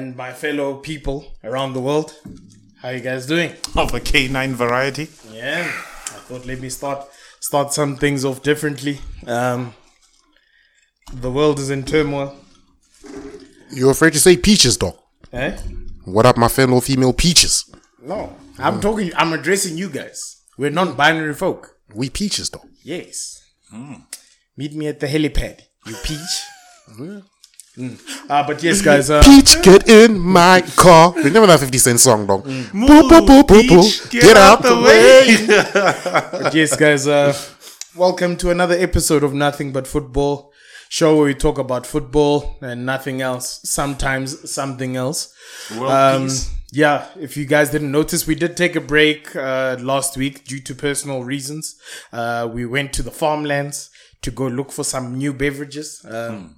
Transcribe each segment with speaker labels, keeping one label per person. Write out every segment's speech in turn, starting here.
Speaker 1: and my fellow people around the world. How you guys doing?
Speaker 2: of a canine variety.
Speaker 1: Yeah, I thought let me start start some things off differently. Um, the world is in turmoil.
Speaker 3: You're afraid to say peaches, dog.
Speaker 1: Eh?
Speaker 3: What up, my fellow female peaches?
Speaker 1: No, I'm talking. I'm addressing you guys. We're non-binary folk.
Speaker 3: We peaches, dog.
Speaker 1: Yes. Meet me at the helipad. You peach. Mm. Uh, but yes, guys. Uh,
Speaker 3: Peach, get in my car. Remember that 50 Cent song, dog?
Speaker 2: Move,
Speaker 3: Boo, boo, boo, boo, boo.
Speaker 2: Peach,
Speaker 3: Get, out, the way.
Speaker 1: But yes, guys, uh, welcome to another episode of Nothing But Football show where we talk about football and nothing else. Sometimes something else.
Speaker 2: World
Speaker 1: Um,
Speaker 2: peace.
Speaker 1: yeah, if you guys didn't notice, we did take a break uh, last week due to personal reasons. Uh, we went to the farmlands to go look for some new beverages. Um,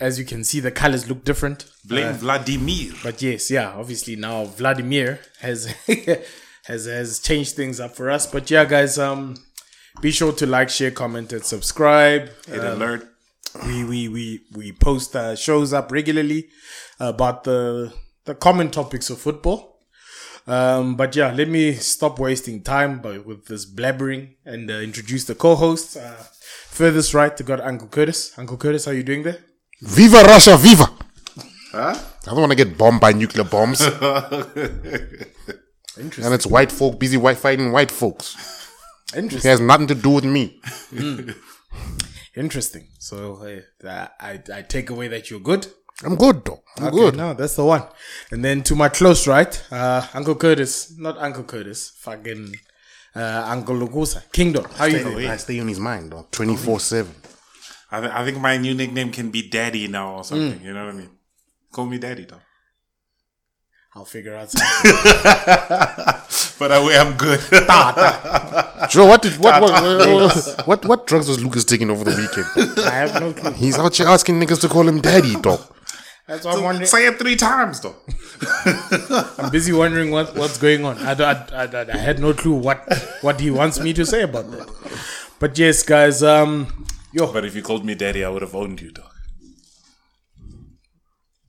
Speaker 1: As you can see, the colors look different.
Speaker 2: Blame Vladimir.
Speaker 1: But yes, yeah, obviously now Vladimir has has has changed things up for us. But yeah, guys, um, be sure to like, share, comment, and subscribe.
Speaker 2: Hit alert.
Speaker 1: We we we we post uh, shows up regularly about the the common topics of football. Um, but yeah, let me stop wasting time by with this blabbering and uh, introduce the co-hosts. Uh, furthest right, I got Uncle Curtis. Uncle Curtis, how you doing there?
Speaker 3: Viva Russia, viva. I don't want to get bombed by nuclear bombs.
Speaker 1: Interesting.
Speaker 3: and it's white folk busy white fighting white folks. Interesting. It
Speaker 1: Interesting.
Speaker 3: has nothing to do with me.
Speaker 1: Interesting. So uh, I I take away that you're good.
Speaker 3: I'm good, though. I'm
Speaker 1: Okay,
Speaker 3: good.
Speaker 1: No, that's the one. And then to my close right, uh, Uncle Curtis, not Uncle Curtis, fucking uh, Uncle Lugusa. Kingdom, how you doing?
Speaker 3: I stay on his mind, dog. 24 7.
Speaker 2: I, th- I think my new nickname can be Daddy now or something. You know what I mean? Call me Daddy, though.
Speaker 1: I'll figure out something.
Speaker 2: But I, I'm good.
Speaker 3: Joe, what did what what, what what what drugs was Lucas taking over the weekend?
Speaker 1: I have no clue.
Speaker 3: He's out here asking niggas to call him daddy, dog.
Speaker 1: That's why I'm wondering.
Speaker 2: Say it three times, though.
Speaker 1: I'm busy wondering what, what's going on. I, I, I, I- I had no clue what what he wants me to say about that. But yes, guys. Um, yo,
Speaker 2: But if you called me Daddy, I would have owned you, dog.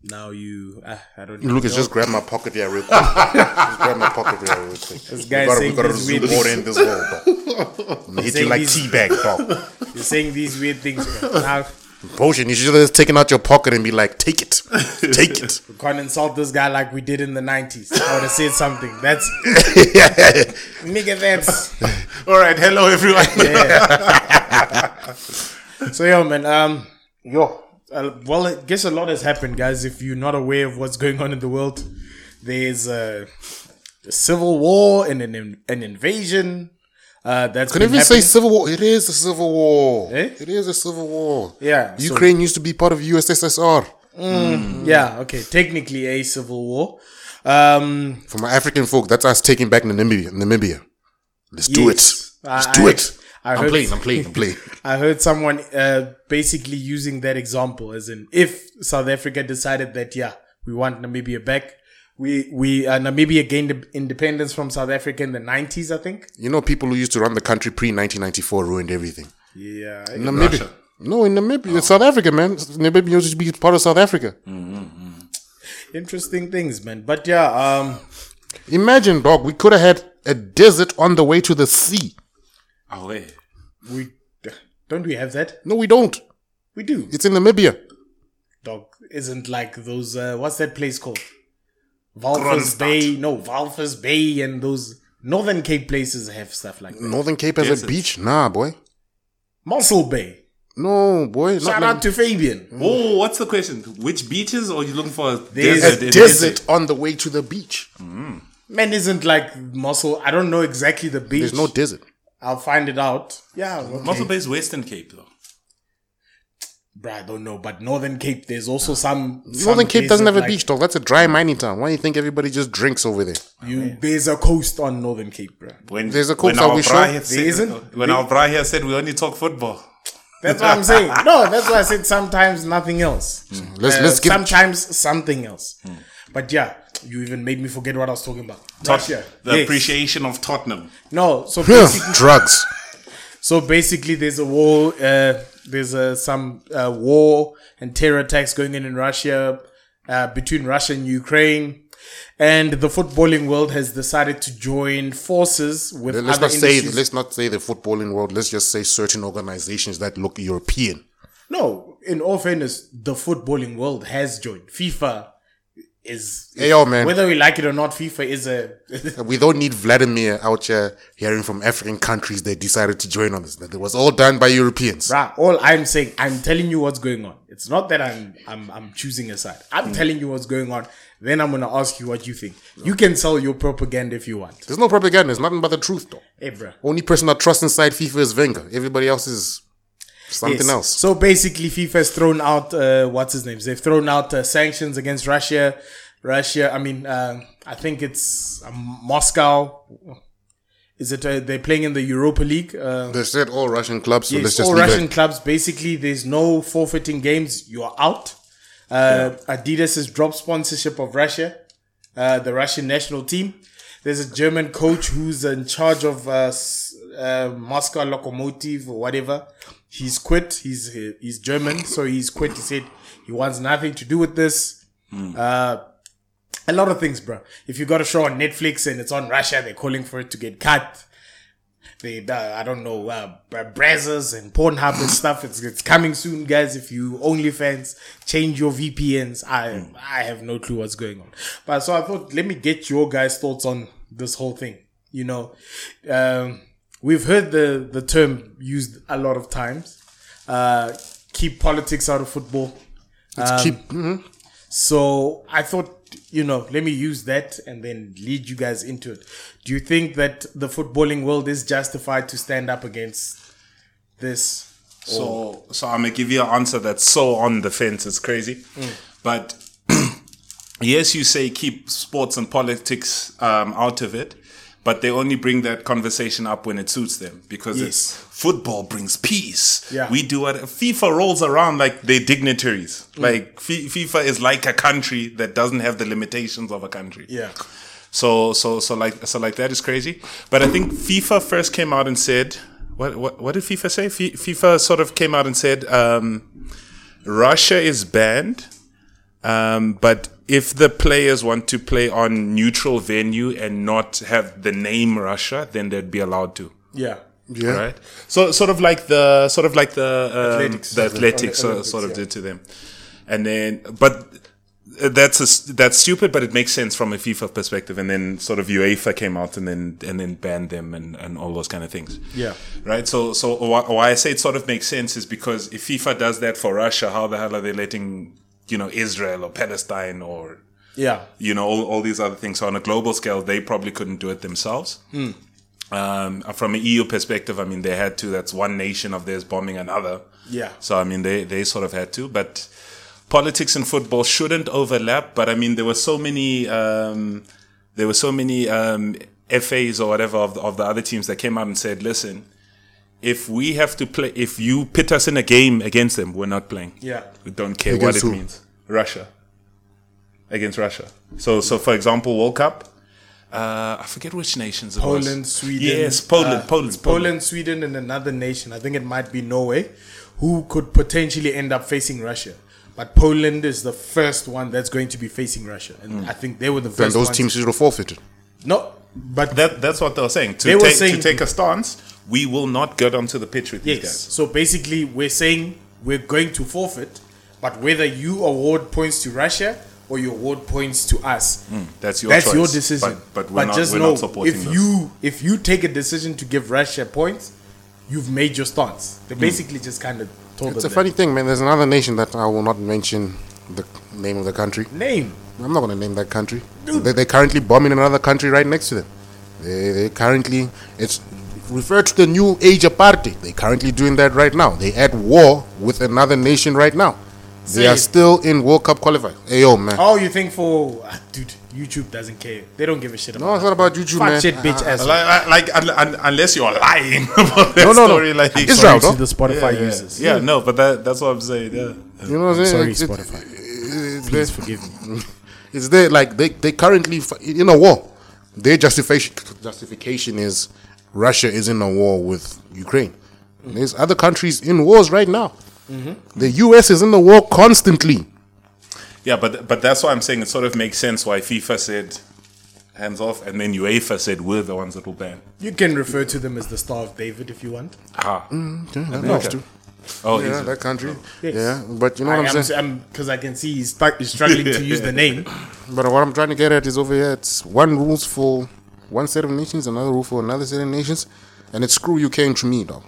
Speaker 1: now you. Uh, I don't. even
Speaker 3: Lucas,
Speaker 1: know.
Speaker 3: just grab my pocket here real quick. just grab my pocket here real quick. This
Speaker 1: guy
Speaker 3: we gotta,
Speaker 1: saying
Speaker 3: we gotta
Speaker 1: these weird things.
Speaker 3: in this world, dog. I'm gonna hit you
Speaker 1: saying
Speaker 3: like
Speaker 1: these-
Speaker 3: teabag, dog.
Speaker 1: You're saying these weird things. bro. Now,
Speaker 3: Potion, you should have just taken out your pocket and be like, take it. Take it.
Speaker 1: we can't insult this guy like we did in the 90s. I would have said something. That's nigga. That's
Speaker 2: All right. Hello, everyone.
Speaker 1: So yo man. Um, yo. Uh, well, I guess a lot has happened, guys. If you're not aware of what's going on in the world, there's a, a civil war and an an invasion. Uh, that's
Speaker 3: Can even say civil war? It is a civil war.
Speaker 1: Eh?
Speaker 3: It is a civil war.
Speaker 1: Yeah, so-
Speaker 3: Ukraine used to be part of USSR.
Speaker 1: Yeah, okay. Technically, a civil war. Um,
Speaker 3: For my African folk, that's us taking back Namibia. Namibia. Let's do it. Let's
Speaker 1: I-
Speaker 3: do it.
Speaker 1: I
Speaker 3: I'm
Speaker 1: heard-
Speaker 3: playing. I'm playing. I'm playing.
Speaker 1: I heard someone uh, basically using that example as in if South Africa decided that yeah we want Namibia back, we we uh, Namibia gained independence from South Africa in the nineties, I think.
Speaker 3: You know, people who used to run the country pre 1994 ruined everything.
Speaker 1: Yeah, In
Speaker 3: Namibia.
Speaker 2: Russia.
Speaker 3: No, in Namibia, South Africa, man. Namibia used to be part of South Africa.
Speaker 1: interesting things, man. But yeah, um,
Speaker 3: Imagine, dog, we could have had a desert on the way to the sea.
Speaker 2: Oh, wait.
Speaker 1: We don't we have that?
Speaker 3: No, we don't.
Speaker 1: We do.
Speaker 3: It's in Namibia.
Speaker 1: Dog isn't like those. Uh, what's that place called? Walvis
Speaker 2: Kronstadt.
Speaker 1: Bay. No, Walvis Bay and those Northern Cape places have stuff like that.
Speaker 3: Northern Cape has a beach? Nah, boy.
Speaker 1: Mossel Bay.
Speaker 3: No, boy.
Speaker 1: Shout
Speaker 3: not
Speaker 1: out to Fabian.
Speaker 2: Oh, what's the question? Which beaches or are you looking for a
Speaker 1: There's
Speaker 2: desert?
Speaker 3: a
Speaker 2: in-
Speaker 3: desert on the way to the beach.
Speaker 1: Man isn't like Mossel. I don't know exactly the beach.
Speaker 3: There's no desert.
Speaker 1: I'll find it out. Yeah, okay.
Speaker 2: Mossel Bay's Western Cape, though.
Speaker 1: Bruh, I don't know, but Northern Cape, there's also some. some
Speaker 3: Northern Cape doesn't have a
Speaker 1: like
Speaker 3: beach, dog. That's a dry mining town. Why do you think everybody just drinks over there?
Speaker 1: You, there's a coast on Northern Cape, bruh.
Speaker 2: When,
Speaker 3: There's a
Speaker 2: when
Speaker 3: coast, are
Speaker 2: our
Speaker 3: we
Speaker 2: bra
Speaker 3: sure?
Speaker 2: had
Speaker 1: There isn't?
Speaker 2: said, when our bra here said we only talk football.
Speaker 1: That's what I'm saying. No, that's why I said sometimes nothing else.
Speaker 3: Let's
Speaker 1: Uh,
Speaker 3: let's get
Speaker 1: sometimes something else. But yeah, you even made me forget what I was talking about. Russia.
Speaker 2: The
Speaker 1: Yes.
Speaker 2: appreciation of Tottenham.
Speaker 1: No, so basically,
Speaker 3: drugs.
Speaker 1: so basically, there's a war. Uh, there's uh, some uh, war and terror attacks going in in Russia uh, between Russia and Ukraine. And the footballing world has decided to join forces with
Speaker 3: Let's
Speaker 1: other
Speaker 3: not say let's not say the footballing world. Let's just say certain organizations that look European.
Speaker 1: no, in all fairness, the footballing world has joined. FIFA is,
Speaker 3: Hey, yo, man.
Speaker 1: whether we like it or not, FIFA is a
Speaker 3: We don't need Vladimir out here hearing from African countries they decided to join on this. That it was all done by Europeans.
Speaker 1: Bruh, all I'm saying, I'm telling you what's going on. It's not that I'm I'm I'm choosing a side. I'm mm. telling you what's going on. Then I'm gonna ask you what you think. You can sell your propaganda if you want.
Speaker 3: There's no propaganda. It's nothing but the truth, though.
Speaker 1: Hey, bruh.
Speaker 3: Only person that trusts inside FIFA is Wenger. Everybody else is something
Speaker 1: Yes.
Speaker 3: else.
Speaker 1: So basically, FIFA has thrown out uh, what's his name? They've thrown out uh, sanctions against Russia. Russia. I mean, uh, I think it's um, Moscow. Is it? Uh, they're playing in the Europa League. Uh,
Speaker 3: They said all Russian clubs, so let's
Speaker 1: Yes,
Speaker 3: just
Speaker 1: all Russian
Speaker 3: it.
Speaker 1: clubs. Basically, there's no forfeiting games. You're out. Uh, Adidas has dropped sponsorship of Russia, uh, the Russian national team. There's a German coach who's in charge of uh, uh, Moscow Lokomotiv or whatever. He's quit. He's he's German, so he's quit. He said he wants nothing to do with this. Uh, a lot of things, bro. If you got a show on Netflix and it's on Russia, they're calling for it to get cut they uh, I don't know uh, Brazzers and Pornhub and stuff. It's it's coming soon, guys. If you OnlyFans, change your VPNs. I I have no clue what's going on. But so I thought, let me get your guys' thoughts on this whole thing. You know, um, we've heard the the term used a lot of times. Uh, keep politics out of football.
Speaker 3: Let's keep. mhm.
Speaker 1: So I thought, you know, let me use that and then lead you guys into it. Do you think that the footballing world is justified to stand up against this?
Speaker 2: So, so I'm gonna give you an answer that's so on the fence. It's crazy, but yes, you say keep sports and politics um, out of it, but they only bring that conversation up when it suits them because
Speaker 1: Yes.
Speaker 2: it's football brings peace.
Speaker 1: Yeah.
Speaker 2: we do what FIFA rolls around like they're dignitaries. Like Fi FIFA is like a country that doesn't have the limitations of a country.
Speaker 1: Yeah.
Speaker 2: So so so like so like that is crazy. But I think FIFA first came out and said what what what did FIFA say? Fi- FIFA sort of came out and said um, Russia is banned, um, but if the players want to play on neutral venue and not have the name Russia, then they'd be allowed to.
Speaker 1: Yeah.
Speaker 3: Yeah.
Speaker 2: Right. So sort of like the sort of like the um,
Speaker 1: Athletics.
Speaker 2: the athletics uh,
Speaker 1: Olympics,
Speaker 2: sort of
Speaker 1: yeah.
Speaker 2: did to them, and then but uh, that's a, s- that's stupid, but it makes sense from a FIFA perspective. And then sort of UEFA came out and then and then banned them and, and all those kind of things.
Speaker 1: Yeah.
Speaker 2: Right. So so why, why I say it sort of makes sense is because if FIFA does that for Russia, how the hell are they letting you know Israel or Palestine or
Speaker 1: Yeah.
Speaker 2: you know all, all these other things. So on a global scale they probably couldn't do it themselves. Um, from an eu perspective i mean they had to. That's one nation of theirs bombing another.
Speaker 1: Yeah.
Speaker 2: so i mean they, they sort of had to. But politics and football shouldn't overlap. But i mean there were so many um, there were so many um, fas or whatever of the, of the other teams that came out and said listen if we have to play if you pit us in a game against them we're not playing
Speaker 1: Yeah.
Speaker 2: we don't care
Speaker 3: Against
Speaker 2: what it means. Russia. Against Russia. So, so for example, World Cup. Uh, I forget which nations it was.
Speaker 1: Poland, Sweden.
Speaker 2: Yes, Poland,
Speaker 1: uh,
Speaker 2: Poland,
Speaker 1: it's Poland, Sweden, and another nation. I think it might be Norway, who could potentially end up facing Russia. But Poland is the first one that's going to be facing Russia, and
Speaker 2: Hmm.
Speaker 1: I think they were the
Speaker 3: Then
Speaker 1: first.
Speaker 3: those
Speaker 1: ones-
Speaker 3: teams should have forfeited.
Speaker 1: No, but
Speaker 2: That, that's what they were saying. To,
Speaker 1: They were saying-
Speaker 2: to take a stance, we will not get onto the pitch with these guys.
Speaker 1: So basically, we're saying we're going to forfeit, but whether you award points to Russia or you award points to us, hmm,
Speaker 2: That's your
Speaker 1: that's
Speaker 2: choice.
Speaker 1: your decision.
Speaker 2: But, but we're, not,
Speaker 1: just
Speaker 2: we're
Speaker 1: know
Speaker 2: not supporting
Speaker 1: if
Speaker 2: this.
Speaker 1: you if you take a decision to give Russia points, you've made your stance. They hmm. basically just kind of told
Speaker 3: It's a
Speaker 1: them
Speaker 3: funny thing, man. There's another nation that I will not mention the name of the country.
Speaker 1: name.
Speaker 3: I'm not going to name that country. They, they're currently bombing another country right next to them. They, they currently, it's referred to the new age party. They're currently doing that right now. They at war with another nation right now. They
Speaker 1: Say
Speaker 3: are still in World Cup qualifier. Hey, yo, man.
Speaker 1: Oh, you think for ah, dude? YouTube doesn't care. They don't give a shit about.
Speaker 3: No, it's not about YouTube,
Speaker 1: Fuck
Speaker 3: man.
Speaker 1: shit, bitch ass.
Speaker 2: Like, like, un- un- unless you're lying about that
Speaker 3: No, no, no.
Speaker 2: story, like
Speaker 3: Israel,
Speaker 1: Sorry
Speaker 3: no?
Speaker 1: to the Spotify
Speaker 2: yeah, yeah.
Speaker 1: users.
Speaker 2: Yeah, no, but that, that's what I'm saying. Yeah.
Speaker 3: You know what I'm saying?
Speaker 1: Sorry,
Speaker 3: It's-
Speaker 1: Spotify.
Speaker 3: it's-
Speaker 1: Please
Speaker 3: it's-
Speaker 1: forgive me.
Speaker 3: It's there, like they they currently in a war. Their justification justification is Russia is in a war with Ukraine. There's other countries in wars right now. Mm-hmm. The US is in the war constantly.
Speaker 2: Yeah, but but that's why I'm saying it sort of makes sense why FIFA said hands off, and then UEFA said we're the ones that will ban.
Speaker 1: You can refer to them as the Star of David if you want.
Speaker 2: Ah, mm,
Speaker 3: Yeah, mm-hmm. that works too.
Speaker 2: oh,
Speaker 3: Yeah, that
Speaker 2: it?
Speaker 3: country. Oh.
Speaker 1: Yes.
Speaker 3: Yeah, but you know what
Speaker 1: I
Speaker 3: I'm
Speaker 1: am
Speaker 3: saying.
Speaker 1: because I can see he's, he's struggling to use the name.
Speaker 3: But what I'm trying to get at is over here. It's one rules for one set of nations, another rule for another set of nations, and it's screw UK to me, dog.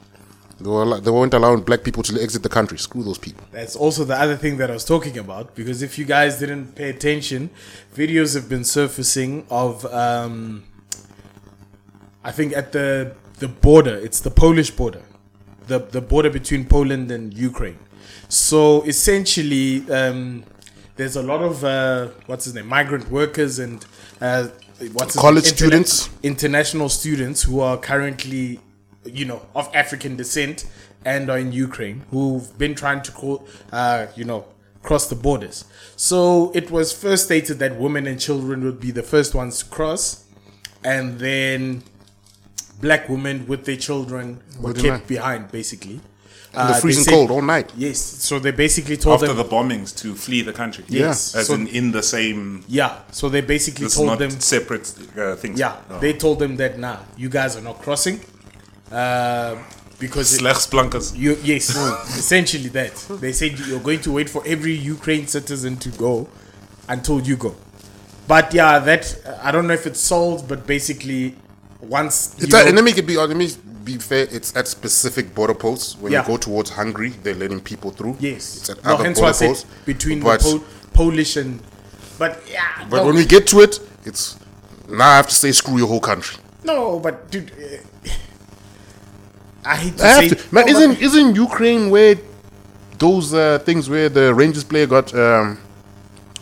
Speaker 3: They, were, they weren't allowing black people to exit the country. Screw those people.
Speaker 1: That's also the other thing that I was talking about because if you guys didn't pay attention, videos have been surfacing of um, I think at the the border, it's the Polish border, the the border between Poland and Ukraine. So essentially, um, there's a lot of uh, what's his name, migrant workers and uh, what's
Speaker 3: College
Speaker 1: name?
Speaker 3: students.
Speaker 1: international students who are currently, you know, of African descent and are in Ukraine, who've been trying to, co- uh, you know, cross the borders. So it was first stated that women and children would be the first ones to cross, and then black women with their children were kept behind, basically.
Speaker 3: In the
Speaker 1: Uh, they
Speaker 3: freezing
Speaker 1: said-
Speaker 3: cold all night.
Speaker 1: Yes. So they basically told them
Speaker 2: After
Speaker 1: them.
Speaker 2: the bombings to flee the country.
Speaker 1: Yes.
Speaker 2: as
Speaker 1: So-
Speaker 2: in in the same.
Speaker 1: yeah. So they basically
Speaker 2: It's
Speaker 1: told
Speaker 2: not
Speaker 1: them.
Speaker 2: separate uh, things.
Speaker 1: Yeah.
Speaker 2: Oh.
Speaker 1: They told them that nah, you guys are not crossing, uh, because it-
Speaker 2: Slechts blankes.
Speaker 1: You yes, essentially that. They said you're going to wait for every Ukraine citizen to go until you go. But yeah, that I don't know if it's solved, but basically, once
Speaker 3: It's
Speaker 1: you
Speaker 3: at,
Speaker 1: know-
Speaker 3: and let me be let me be fair. It's at specific border posts. When
Speaker 1: Yeah.
Speaker 3: you go towards Hungary, they're letting people through.
Speaker 1: yes,
Speaker 3: it's at
Speaker 1: no,
Speaker 3: other
Speaker 1: hence why I
Speaker 3: border
Speaker 1: said
Speaker 3: posts.
Speaker 1: between
Speaker 3: but,
Speaker 1: the po- Polish and, but yeah,
Speaker 3: but
Speaker 1: no,
Speaker 3: when we get to it, it's now I have to say screw your whole country.
Speaker 1: no, but dude, uh, I hate to
Speaker 3: I
Speaker 1: say,
Speaker 3: have to. Man,
Speaker 1: no,
Speaker 3: isn't isn't Ukraine where those uh, things where the Rangers player got? Um,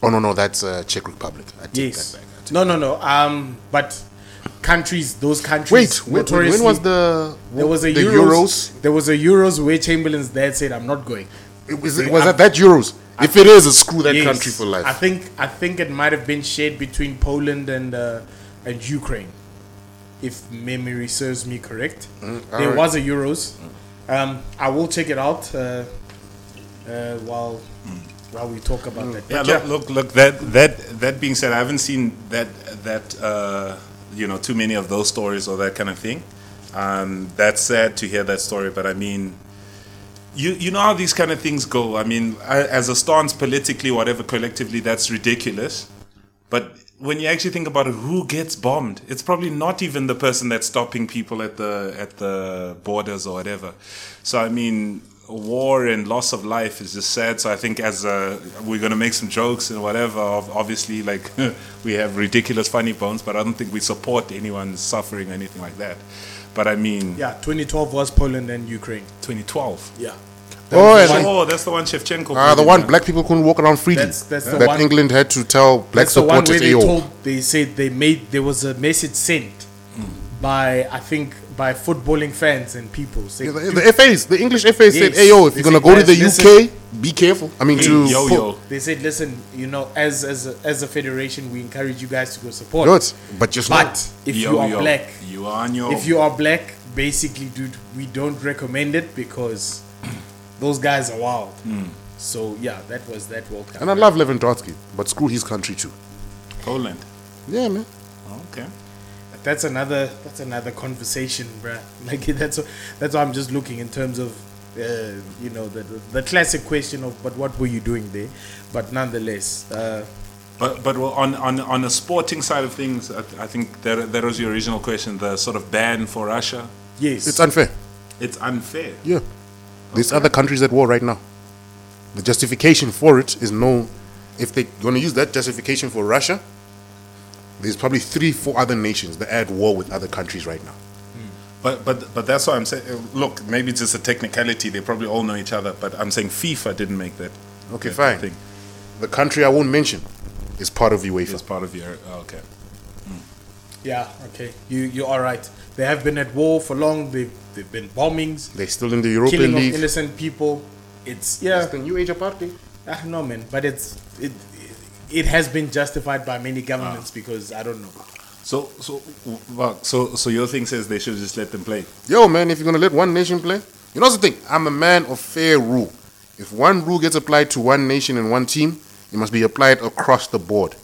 Speaker 3: oh no, no, that's uh, Czech Republic.
Speaker 1: Yes,
Speaker 3: that back. I take-
Speaker 1: no, no, no, um, but countries, those countries,
Speaker 3: Wait, when, when was the
Speaker 1: There was a
Speaker 3: the
Speaker 1: Euros, There was a Euros where Chamberlain's dad said, "I'm not going."
Speaker 3: It was it, was that that Euros? If it is, it's screw that
Speaker 1: Yes.
Speaker 3: country for life.
Speaker 1: I think I think it might have been shared between Poland and uh, and Ukraine, if memory serves me correct. there
Speaker 3: alright.
Speaker 1: was a Euros. Um, I will check it out uh, uh, while while we talk about that.
Speaker 2: Yeah,
Speaker 1: But
Speaker 2: look, look, look. That that that being said, I haven't seen that that uh, you know too many of those stories or that kind of thing. Um, that's sad to hear that story, but I mean, you you know how these kind of things go. I mean, I, as a stance politically, whatever, collectively, that's ridiculous. But when you actually think about it, who gets bombed? It's probably not even the person that's stopping people at the at the borders or whatever. So I mean, war and loss of life is just sad. So I think as uh, we're gonna make some jokes and whatever. Obviously, like we have ridiculous funny bones, but I don't think we support anyone suffering or anything like that. But I mean,
Speaker 1: yeah, 2012 was Poland and Ukraine.
Speaker 2: 2012.
Speaker 1: Yeah,
Speaker 3: oh, and
Speaker 2: Oh, that's the one Shevchenko.
Speaker 3: uh, the one black people couldn't walk around freely.
Speaker 1: That's- that's the
Speaker 3: that
Speaker 1: one-
Speaker 3: England had to tell black
Speaker 1: that's the one
Speaker 3: supporters,
Speaker 1: where they
Speaker 3: "Ayo,
Speaker 1: told they said they made there was a message sent by I think by footballing fans and people saying,
Speaker 3: The, the FAs, the English FA said,
Speaker 1: Yes.
Speaker 3: "Hey yo, if
Speaker 1: They
Speaker 3: you're gonna
Speaker 1: said,
Speaker 3: go to
Speaker 1: guys,
Speaker 3: the
Speaker 1: listen.
Speaker 3: UK, be careful." I mean, to
Speaker 2: yo,
Speaker 3: put-
Speaker 2: yo.
Speaker 1: They said, listen, you know, as as a, as a federation, we encourage you guys to go support.
Speaker 3: Good, but just
Speaker 1: But if
Speaker 2: Yo,
Speaker 1: you are
Speaker 2: yo.
Speaker 1: black,
Speaker 2: you are on your.
Speaker 1: if you are black, basically, dude, we don't recommend it because those guys are wild. Hmm. So yeah, that was that World Cup.
Speaker 3: And I love Lewandowski, but screw his country too.
Speaker 2: Poland.
Speaker 3: Yeah, man.
Speaker 2: Okay.
Speaker 1: That's another that's another conversation, bruh. Like that's that's why I'm just looking in terms of. Uh, you know the, the the classic question of but what were you doing there but nonetheless uh,
Speaker 2: But but well, on, on on a sporting side of things, I, I think that that was your original question. The sort of ban for Russia,
Speaker 1: yes
Speaker 3: It's unfair.
Speaker 2: it's unfair.
Speaker 3: Yeah. There's other countries at war right now. The justification for it is no. If they're going to use that justification for Russia, there's probably three, four other nations that are at war with other countries right now.
Speaker 2: But but but that's why I'm saying. Look, maybe it's just a technicality. They probably all know each other. But I'm saying FIFA didn't make that.
Speaker 3: Okay,
Speaker 2: that
Speaker 3: fine.
Speaker 2: Thing.
Speaker 3: The country I won't mention is part of UEFA.
Speaker 2: It's part of your. oh, okay. Hmm.
Speaker 1: Yeah, okay. You you are right. They have been at war for long. They've they've been bombings,
Speaker 3: They're still in the European
Speaker 1: killing of innocent people. It's yeah.
Speaker 3: It's the new age party.
Speaker 1: I don't man. But it's it it has been justified by many governments because I don't know.
Speaker 2: So so so so your thing says they should just let them play.
Speaker 3: Yo, man, if you're gonna let one nation play, You know the thing? I'm a man of fair rule. If one rule gets applied to one nation and one team, it must be applied across the board.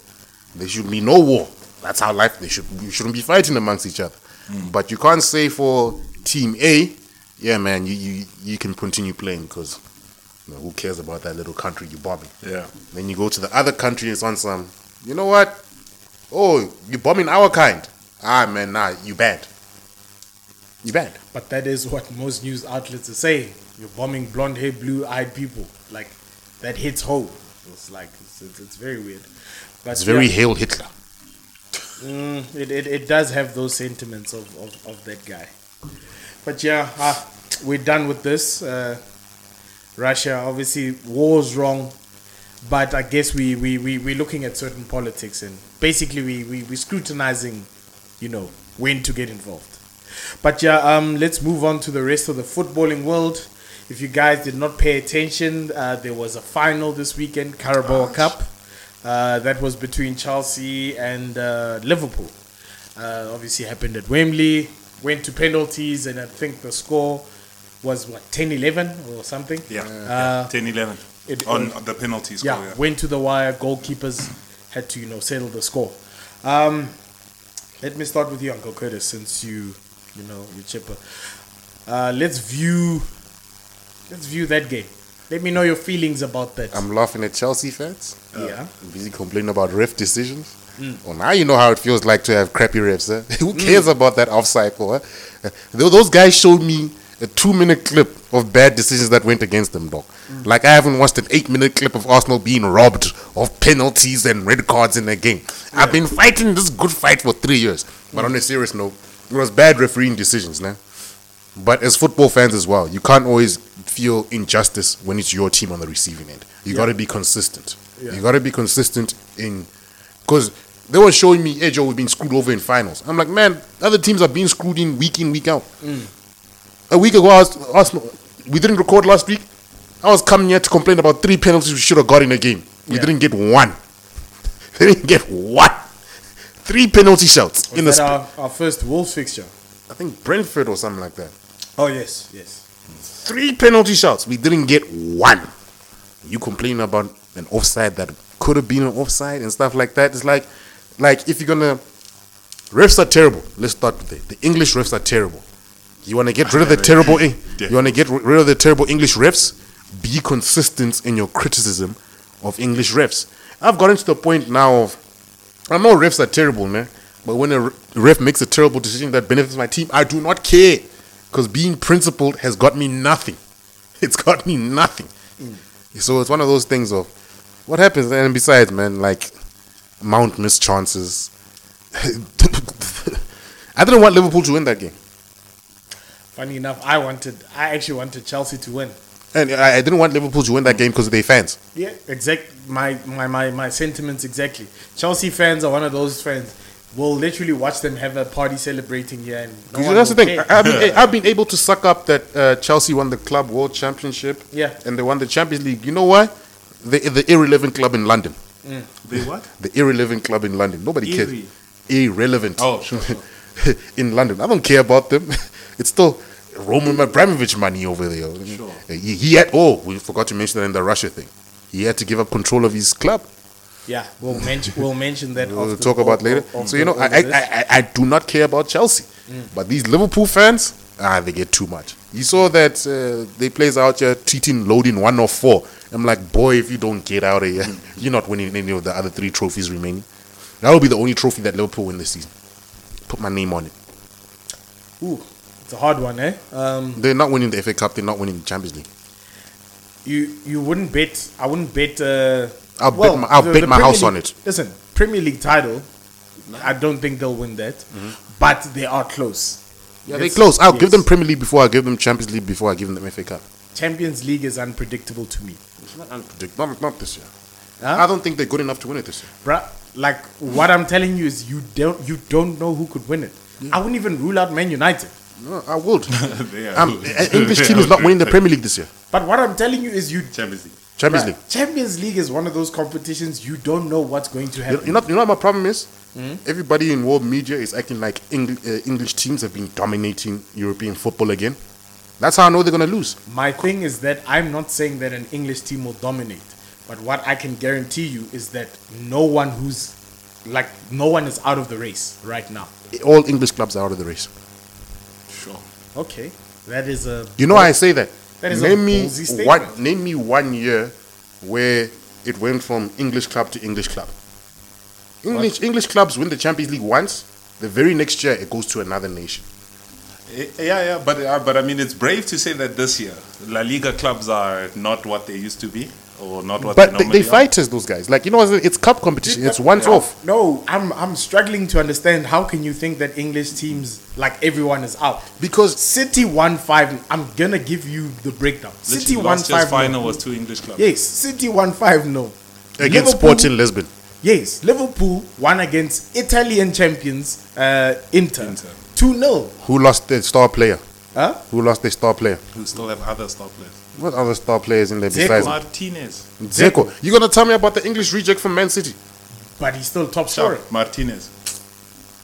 Speaker 3: There should be no war. That's how life. They should. We shouldn't be fighting amongst each other. Hmm. But you can't say for Team A, yeah, man, you you, you can continue playing because you know, who cares about that little country you're bombing?
Speaker 2: Yeah.
Speaker 3: Then you go to the other country, it's on some, you know what? Oh, you're bombing our kind. Ah, man, nah, you bad. You bad.
Speaker 1: But that is what most news outlets are saying. You're bombing blonde hair, blue eyed people. Like, that hits home. It's like, it's, it's, it's very weird. But
Speaker 3: It's very
Speaker 1: yeah,
Speaker 3: Hail Hitler.
Speaker 1: mm, it, it, it does have those sentiments of, of, of that guy. But yeah, ah, we're done with this. Uh, Russia, obviously, war's wrong. But I guess we, we, we, we're looking at certain politics and basically we, we, we're scrutinizing, you know, when to get involved. But yeah, um, let's move on to the rest of the footballing world. If you guys did not pay attention, uh, there was a final this weekend, Carabao Cup. Uh, that was between Chelsea and uh, Liverpool. Uh, obviously happened at Wembley. Went to penalties, and I think the score was what 10-11 or something.
Speaker 2: Yeah.
Speaker 1: Uh,
Speaker 2: 10 11.
Speaker 1: it-
Speaker 2: On the penalty score.
Speaker 1: yeah,
Speaker 2: Yeah.
Speaker 1: went to the wire. Goalkeepers had to, you know, settle the score. Um, let me start with you, Uncle Curtis, since you, you know, you're chipper. Uh, let's view, let's view that game. Let me know your feelings about that.
Speaker 3: I'm laughing at Chelsea fans.
Speaker 1: yeah,
Speaker 3: Busy complaining about ref decisions. Well, now you know how it feels like to have crappy refs. Eh? Who cares about that offside for? Eh? Those guys showed me a two-minute clip of bad decisions that went against them, dog. Mm. Like I haven't watched an eight-minute clip of Arsenal being robbed of penalties and red cards in their game. I've been fighting this good fight for three years. But on a mm. serious note, it was bad refereeing decisions, nah. But as football fans as well, you can't always feel injustice when it's your team on the receiving end. You got to be consistent.
Speaker 1: Yeah.
Speaker 3: You got to be consistent in because they were showing me Edge we've been screwed over in finals. I'm like, man, other teams are being screwed in week in week out. Mm. A week ago, I was, Arsenal, we didn't record last week. I was coming here to complain about three penalties we should have got in a game. We
Speaker 1: Yeah.
Speaker 3: didn't get one. They didn't get one. Three penalty shots
Speaker 1: was
Speaker 3: in the. Sp-
Speaker 1: our, our first Wolves fixture?
Speaker 3: I think Brentford or something like that.
Speaker 1: Oh yes, yes.
Speaker 3: three penalty shots. We didn't get one. You complaining about an offside that could have been an offside and stuff like that. It's like, like if you're gonna, refs are terrible. Let's start with it. The English refs are terrible. You want to get rid of the terrible. You want to get rid of the terrible English refs. Be consistent in your criticism of English refs. I've gotten to the point now of, I know refs are terrible, man. But when a ref makes a terrible decision that benefits my team, I do not care. Because being principled has got me nothing. It's got me nothing. Mm. So it's one of those things of what happens. And besides, man, like Mount missed chances. I didn't want Liverpool to win that game.
Speaker 1: Funny enough, I wanted, I actually wanted Chelsea to win.
Speaker 3: And I, I didn't want Liverpool to win that game because of their fans.
Speaker 1: Yeah, exact. My, my my my sentiments exactly. Chelsea fans are one of those fans. We'll literally watch them have a party celebrating here, and no
Speaker 3: that's the thing.
Speaker 1: care.
Speaker 3: I- I've been, I've been able to suck up that uh, Chelsea won the club world championship.
Speaker 1: Yeah.
Speaker 3: And they won the Champions League. You know why? The the irrelevant club in London.
Speaker 2: The what?
Speaker 3: The irrelevant club in London. Nobody
Speaker 2: Irre-
Speaker 3: cares. Irrelevant.
Speaker 2: Oh, sure, sure.
Speaker 3: in London. I don't care about them. It's still Roman Abramovich money over there.
Speaker 2: Sure.
Speaker 3: He, he had, oh, we forgot to mention that in the Russia thing. He had to give up control of his club.
Speaker 1: Yeah, we'll mention we'll mention that.
Speaker 3: We'll talk about later.
Speaker 1: of
Speaker 3: So, you know, I, I. I, I do not care about Chelsea. But these Liverpool fans, ah, they get too much. You saw that uh, they plays out here treating loading one or four. I'm like, boy, if you don't get out of here, you're not winning any of the other three trophies remaining. That will be the only trophy that Liverpool win this season. Put my name on it.
Speaker 1: Ooh, it's a hard one, eh? Um,
Speaker 3: They're not winning the FA Cup. They're not winning the Champions League.
Speaker 1: you you wouldn't bet. I wouldn't bet. Uh,
Speaker 3: I'll bet my- I'll bet my
Speaker 1: Premier
Speaker 3: house on it.
Speaker 1: Listen, Premier League title. I don't think they'll win that, but they are close.
Speaker 3: Mm-hmm. Yeah, they
Speaker 1: Let's-
Speaker 3: close. I'll give them Premier League before I give them Champions League before I give them FA Cup.
Speaker 1: Champions League is unpredictable to me,
Speaker 3: It's not unpredictable. Not, not this year.
Speaker 1: Huh?
Speaker 3: I don't think they're good enough to win it this year.
Speaker 1: bruh. Like what I'm telling you is you don't you don't know who could win it. I wouldn't even rule out Man United.
Speaker 3: No, I would. Um, English team is not winning the Premier League this year.
Speaker 1: But what I'm telling you is you
Speaker 2: Champions League.
Speaker 3: Champions
Speaker 1: bruh,
Speaker 3: League.
Speaker 1: Champions League is one of those competitions you don't know what's going to happen.
Speaker 3: you know, you know what my problem is?
Speaker 1: Hmm?
Speaker 3: Everybody in world media is acting like Eng- uh, English teams have been dominating European football again. That's how I know they're gonna lose.
Speaker 1: My thing is that I'm not saying that an English team will dominate, but what I can guarantee you is that no one who's like no one is out of the race right now.
Speaker 3: All English clubs are out of the race.
Speaker 2: Sure.
Speaker 1: Okay, that is a
Speaker 3: You know why I say that?
Speaker 1: That is a
Speaker 3: name me one. Name me one year where it went from English club to English club. English English clubs win the Champions League once. The very next year, it goes to another nation.
Speaker 2: Eh, Yeah, yeah, but uh, but I mean, it's brave to say that this year La Liga clubs are not what they used to be, or not what
Speaker 3: But
Speaker 2: they
Speaker 3: they,
Speaker 2: normally
Speaker 3: they fighters, those guys. Like you know, it's cup competition. It's once off.
Speaker 1: No, I'm I'm struggling to understand how can you think that English teams like everyone is out
Speaker 3: Because
Speaker 1: City 1-5 I'm gonna give you the breakdown.
Speaker 2: are.
Speaker 1: City
Speaker 2: Literally,
Speaker 1: won
Speaker 2: last year's
Speaker 1: five.
Speaker 2: final
Speaker 1: no.
Speaker 2: was two English clubs.
Speaker 1: Yes, City 1-5 No.
Speaker 3: against
Speaker 1: Liverpool-
Speaker 3: Sporting Lisbon.
Speaker 1: Yes, Liverpool won against Italian champions uh, Inter.
Speaker 2: Inter.
Speaker 1: Two 0
Speaker 3: Who lost their star player?
Speaker 1: Huh?
Speaker 3: Who lost their star player?
Speaker 2: Who still have other star players?
Speaker 3: What other star players in there
Speaker 1: Dzeko.
Speaker 3: besides
Speaker 2: Martinez.
Speaker 3: Dzeko? You gonna tell me about the English reject from Man City?
Speaker 1: But he's still top scorer.
Speaker 2: Martinez.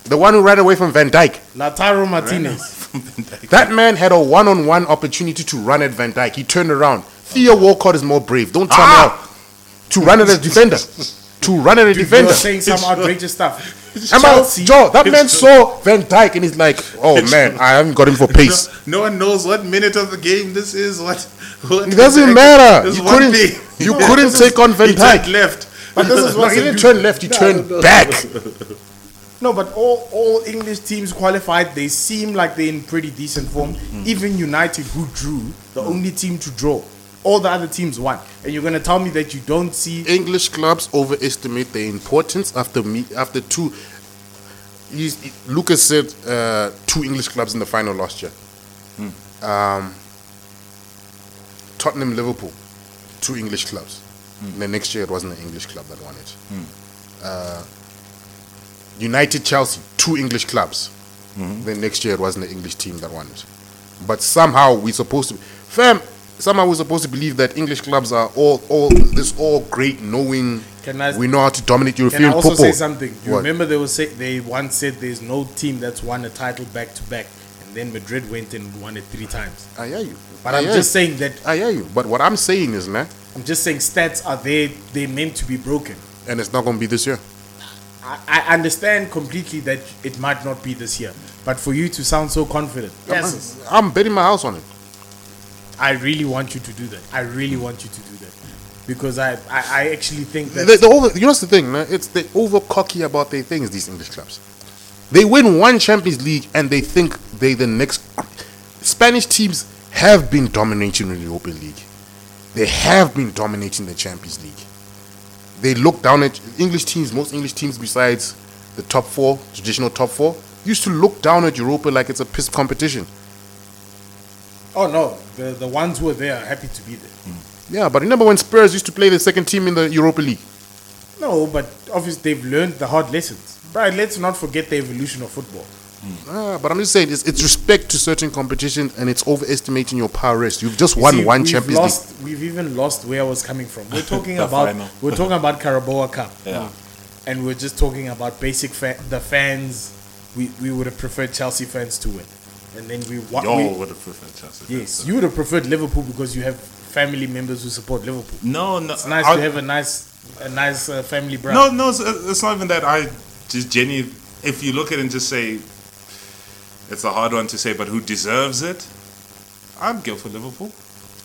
Speaker 3: The one who ran away from Van Dijk.
Speaker 1: Lautaro Martinez.
Speaker 2: Van Dijk.
Speaker 3: That man had a one-on-one opportunity to run at Van Dijk. He turned around. Theo Walcott is more brave. Don't tell
Speaker 2: Ah!
Speaker 3: me how. To run at a defender. to run at a defender.
Speaker 1: You're
Speaker 3: defender.
Speaker 1: saying some outrageous stuff.
Speaker 3: Am I- Joe, that man saw Van Dijk and he's like, oh man, I haven't got him for pace.
Speaker 2: No, no one knows what minute of the game this is. What? what
Speaker 3: It doesn't matter. You couldn't,
Speaker 2: thing.
Speaker 3: you couldn't take on Van Dijk.
Speaker 2: left.
Speaker 1: But this is
Speaker 3: No, he didn't turn left, he turned back.
Speaker 1: No, but all, all English teams qualified, they seem like they're in pretty decent form.
Speaker 3: Hmm.
Speaker 1: Even United, who drew, the only team to draw. All the other teams won. And you're going to tell me that you don't see.
Speaker 3: English clubs overestimate their importance after me after two. He's, Lucas said uh, two English clubs in the final last year. Um, Tottenham, Liverpool, two English clubs. And then next year it wasn't an English club that won it. Uh, United, Chelsea, two English clubs. Then next year it wasn't an English team that won it. But somehow we're supposed to, fam. Somehow we're supposed to believe that English clubs are all, all this all great, knowing
Speaker 1: Can I-
Speaker 3: we know how to dominate European football.
Speaker 1: Can
Speaker 3: European
Speaker 1: I also
Speaker 3: football.
Speaker 1: say something? You
Speaker 3: What?
Speaker 1: remember they was say, they once said there's no team that's won a title back to back, and then Madrid went and won it three times.
Speaker 3: I hear you.
Speaker 1: But
Speaker 3: I
Speaker 1: I'm just
Speaker 3: you.
Speaker 1: saying that
Speaker 3: I hear you. But what I'm saying is, man,
Speaker 1: I'm just saying stats are there. They're meant to be broken.
Speaker 3: and it's not going to be this year.
Speaker 1: I, I understand completely that it might not be this year, but for you to sound so confident, yes,
Speaker 3: I'm betting my house on it.
Speaker 1: I really want you to do that. I really want you to do that because I, I, I actually think that
Speaker 3: They, they over, you know the thing, man? It's they over cocky about their things. These English clubs, they win one Champions League and they think they the next. Spanish teams have been dominating in the Europa League. They have been dominating the Champions League. They look down at English teams. Most English teams, besides the top four, traditional top four, used to look down at Europa like it's a piss competition.
Speaker 1: Oh no, the the ones who are there are happy to be there. Hmm.
Speaker 3: Yeah, but remember when Spurs used to play the second team in the Europa League?
Speaker 1: No, but obviously they've learned the hard lessons. But let's not forget the evolution of football. Hmm.
Speaker 3: Ah, but I'm just saying, it's, it's respect to certain competition and it's overestimating your power rest. You've just won
Speaker 1: See,
Speaker 3: one
Speaker 1: we've
Speaker 3: Champions League.
Speaker 1: We've even lost where I was coming from. We're talking about we're talking about Carabao Cup.
Speaker 2: Yeah. Hmm.
Speaker 1: And we're just talking about basic fa- the fans. We we would have preferred Chelsea fans to win, and then we wa-
Speaker 2: Y'all
Speaker 1: we-
Speaker 2: would have preferred Chelsea.
Speaker 1: Yes, you would have preferred Liverpool because you have family members who support Liverpool.
Speaker 2: No, no.
Speaker 1: It's nice
Speaker 2: I-
Speaker 1: to have a nice a nice uh, family brand.
Speaker 2: No, no, it's, it's not even that. I just genuinely, if you look at it and just say, it's a hard one to say, but who deserves it? I'm go for Liverpool.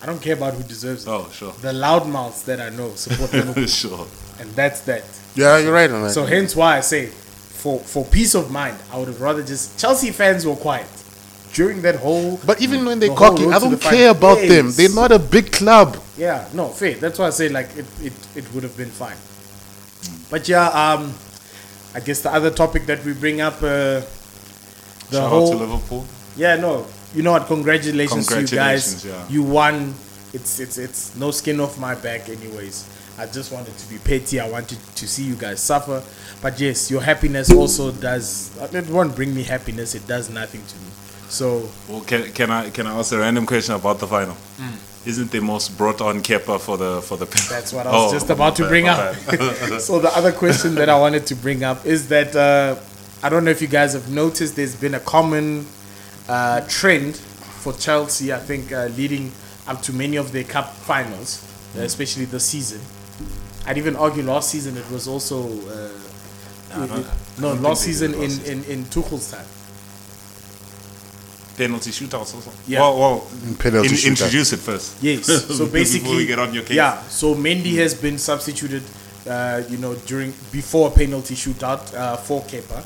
Speaker 1: I don't care about who deserves it.
Speaker 2: Oh, sure.
Speaker 1: The loudmouths that I know support Liverpool,
Speaker 2: sure.
Speaker 1: and that's that.
Speaker 3: Yeah, you're right on that.
Speaker 1: So hence why I say, for for peace of mind, I would have rather just Chelsea fans were quiet during that whole.
Speaker 3: but even when they're
Speaker 1: the
Speaker 3: cocky, I don't care
Speaker 1: final.
Speaker 3: about them. They're not a big club.
Speaker 1: Yeah, no, fair. That's why I say like it, it, it would have been fine. But yeah, um, I guess the other topic that we bring up, uh, the
Speaker 2: Shout
Speaker 1: whole
Speaker 2: out to Liverpool.
Speaker 1: yeah, no, you know what? Congratulations, to you guys.
Speaker 2: Yeah.
Speaker 1: You won. It's it's it's no skin off my back, anyways. I just wanted to be petty. I wanted to see you guys suffer, but yes, your happiness also does. It won't bring me happiness. It does nothing to me. So
Speaker 2: Well, can, can I can I ask a random question about the final? Isn't the most brought on Kepa for the for the?
Speaker 1: That's what I was
Speaker 2: Oh,
Speaker 1: just about to bring
Speaker 2: bad,
Speaker 1: up. so the other question that I wanted to bring up is that uh, I don't know if you guys have noticed. There's been a common uh, trend for Chelsea. I think uh, leading up to many of their cup finals, uh, especially this season. I'd even argue last season it was also uh,
Speaker 2: I don't-
Speaker 1: it-
Speaker 2: I
Speaker 1: no last season in, in in Tuchel's time.
Speaker 2: Penalty shootouts also.
Speaker 1: Yeah.
Speaker 2: Well, well
Speaker 3: Penalty
Speaker 2: in- introduce it first.
Speaker 1: Yes. So
Speaker 2: Before
Speaker 1: basically,
Speaker 2: we get on your case.
Speaker 1: yeah. So Mendy has been substituted, uh, you know, during before a penalty shootout uh, for Kepa,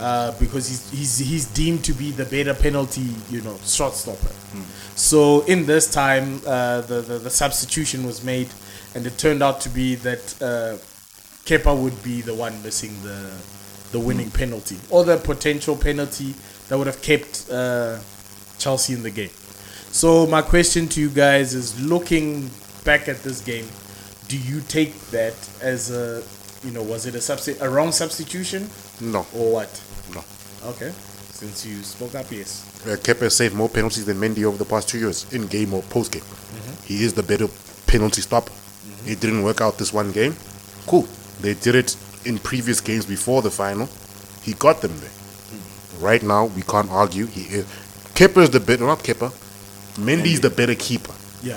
Speaker 1: uh, because he's, he's he's deemed to be the better penalty, you know, shot stopper. So in this time, uh, the, the the substitution was made, and it turned out to be that uh, Kepa would be the one missing the the winning penalty or the potential penalty that would have kept uh, Chelsea in the game. So my question to you guys is: looking back at this game, do you take that as a, you know, was it a substi- a wrong substitution
Speaker 3: No,
Speaker 1: or what?
Speaker 3: no.
Speaker 1: Okay, since you spoke up, yes.
Speaker 3: Uh, Kepa saved more penalties than Mendy over the past two years, in game or post game.
Speaker 1: Mm-hmm.
Speaker 3: He is the better penalty stopper. It didn't work out this one game. Cool. They did it in previous games before the final. He got them there.
Speaker 1: Mm.
Speaker 3: Right now, we can't argue. He is. Kepa is the better, not Kepa. Mendy's the better keeper.
Speaker 1: Yeah,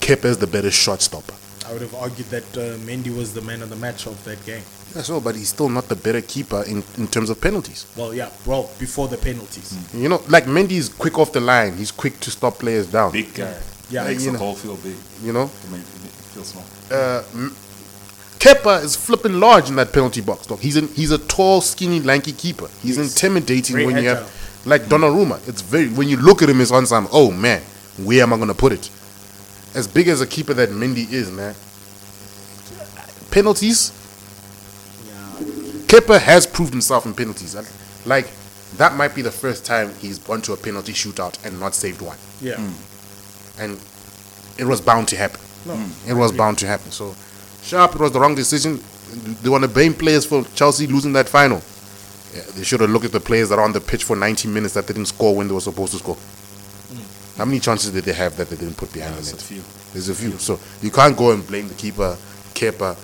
Speaker 3: Kepa is the better shot stopper.
Speaker 1: I would have argued that uh, Mendy was the man of the match of that game.
Speaker 3: That's all, but he's still not the better keeper in, in terms of penalties.
Speaker 1: Well, yeah, well before the penalties.
Speaker 3: You know, like Mendy's quick off the line. He's quick to stop players down.
Speaker 2: Big guy.
Speaker 1: Yeah,
Speaker 2: Makes
Speaker 3: you
Speaker 2: the
Speaker 3: know.
Speaker 2: ball feel big.
Speaker 3: You know,
Speaker 2: It makes it feel small.
Speaker 3: uh, M- Kepa is flipping large in that penalty box. Dog. He's an, he's a tall, skinny, lanky keeper. He's intimidating
Speaker 1: Very
Speaker 3: when you have like Donnarumma. It's very when you look at him, it's on some. Oh man, where am I gonna put it? As big as a keeper that Mendy is, man. Penalties. Kepa has proved himself in penalties. Like that might be the first time he's gone to a penalty shootout and not saved one
Speaker 1: Yeah,
Speaker 3: and it was bound to happen.
Speaker 1: no,
Speaker 3: It was bound to happen. So, sharp, it was the wrong decision. They want to blame players for Chelsea losing that final. Yeah, they should have looked at the players that are on the pitch for 90 minutes that didn't score when they were supposed to score. Hmm. How many chances did they have that they didn't put behind the
Speaker 2: That's a
Speaker 3: net?
Speaker 2: few.
Speaker 3: There's a few. So you can't go and blame the keeper, Kepa,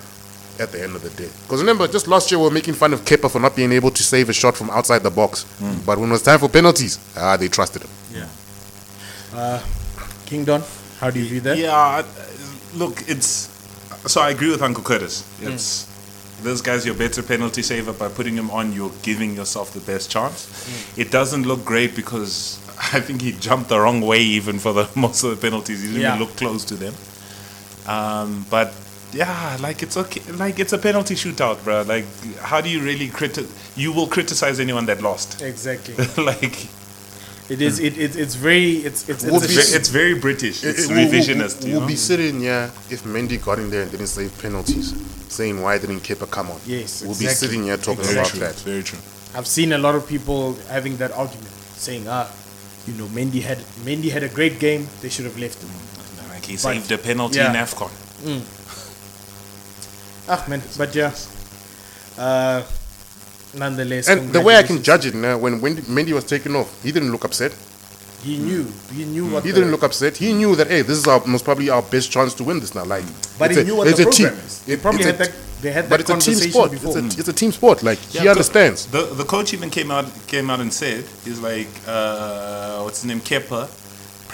Speaker 3: at the end of the day. Because remember, just last year we were making fun of Kepa for not being able to save a shot from outside the box. Hmm. But when it was time for penalties, ah, they trusted him.
Speaker 1: yeah. Uh, King Don, how do you view that?
Speaker 2: Yeah, look, it's so I agree with Uncle Curtis. It's this guy's your better penalty saver. By putting him on, you're giving yourself the best chance. It doesn't look great because I think he jumped the wrong way even for the most of the penalties. He didn't
Speaker 1: Yeah.
Speaker 2: even look close to them. Um, but yeah, like it's okay. Like it's a penalty shootout, bro. Like how do you really criti- You will criticize anyone that lost.
Speaker 1: Exactly.
Speaker 2: like
Speaker 1: It is. It, it it's very. It's it's,
Speaker 3: We'll
Speaker 1: it's,
Speaker 3: be-
Speaker 2: it's,
Speaker 1: sh-
Speaker 2: ve- it's very British. It's
Speaker 3: It- it- we'll-
Speaker 2: revisionist.
Speaker 3: We'll, we'll be sitting here if Mendy got in there and didn't save penalties, saying why didn't Kepa come on?
Speaker 1: Yes,
Speaker 3: we'll be
Speaker 1: exactly.
Speaker 3: sitting here talking
Speaker 2: very
Speaker 3: about
Speaker 2: true.
Speaker 3: that.
Speaker 2: Very true.
Speaker 1: I've seen a lot of people having that argument, saying, ah, you know, Mendy had Mendy had a great game. They should have left him.
Speaker 2: Like he
Speaker 1: But-
Speaker 2: saved a penalty
Speaker 1: yeah.
Speaker 2: in AFCON.
Speaker 1: Ah, man. But yeah. Uh, nonetheless.
Speaker 3: And the way I can judge it now, when Wendy, Mendy was taken off, he didn't look upset.
Speaker 1: he knew. He knew what.
Speaker 3: He
Speaker 1: the-
Speaker 3: didn't look upset. He knew that hey, this is our most probably our best chance to win this now. Like,
Speaker 1: But
Speaker 3: it's
Speaker 1: he
Speaker 3: a-
Speaker 1: knew what the
Speaker 3: a team.
Speaker 1: is. They probably had
Speaker 3: a-
Speaker 1: that. They had that
Speaker 3: But it's a team
Speaker 1: conversation
Speaker 3: sport.
Speaker 1: before.
Speaker 3: It's a, it's a team sport. Like he understands.
Speaker 2: The the coach even came out came out and said he's like uh, what's his name Kepa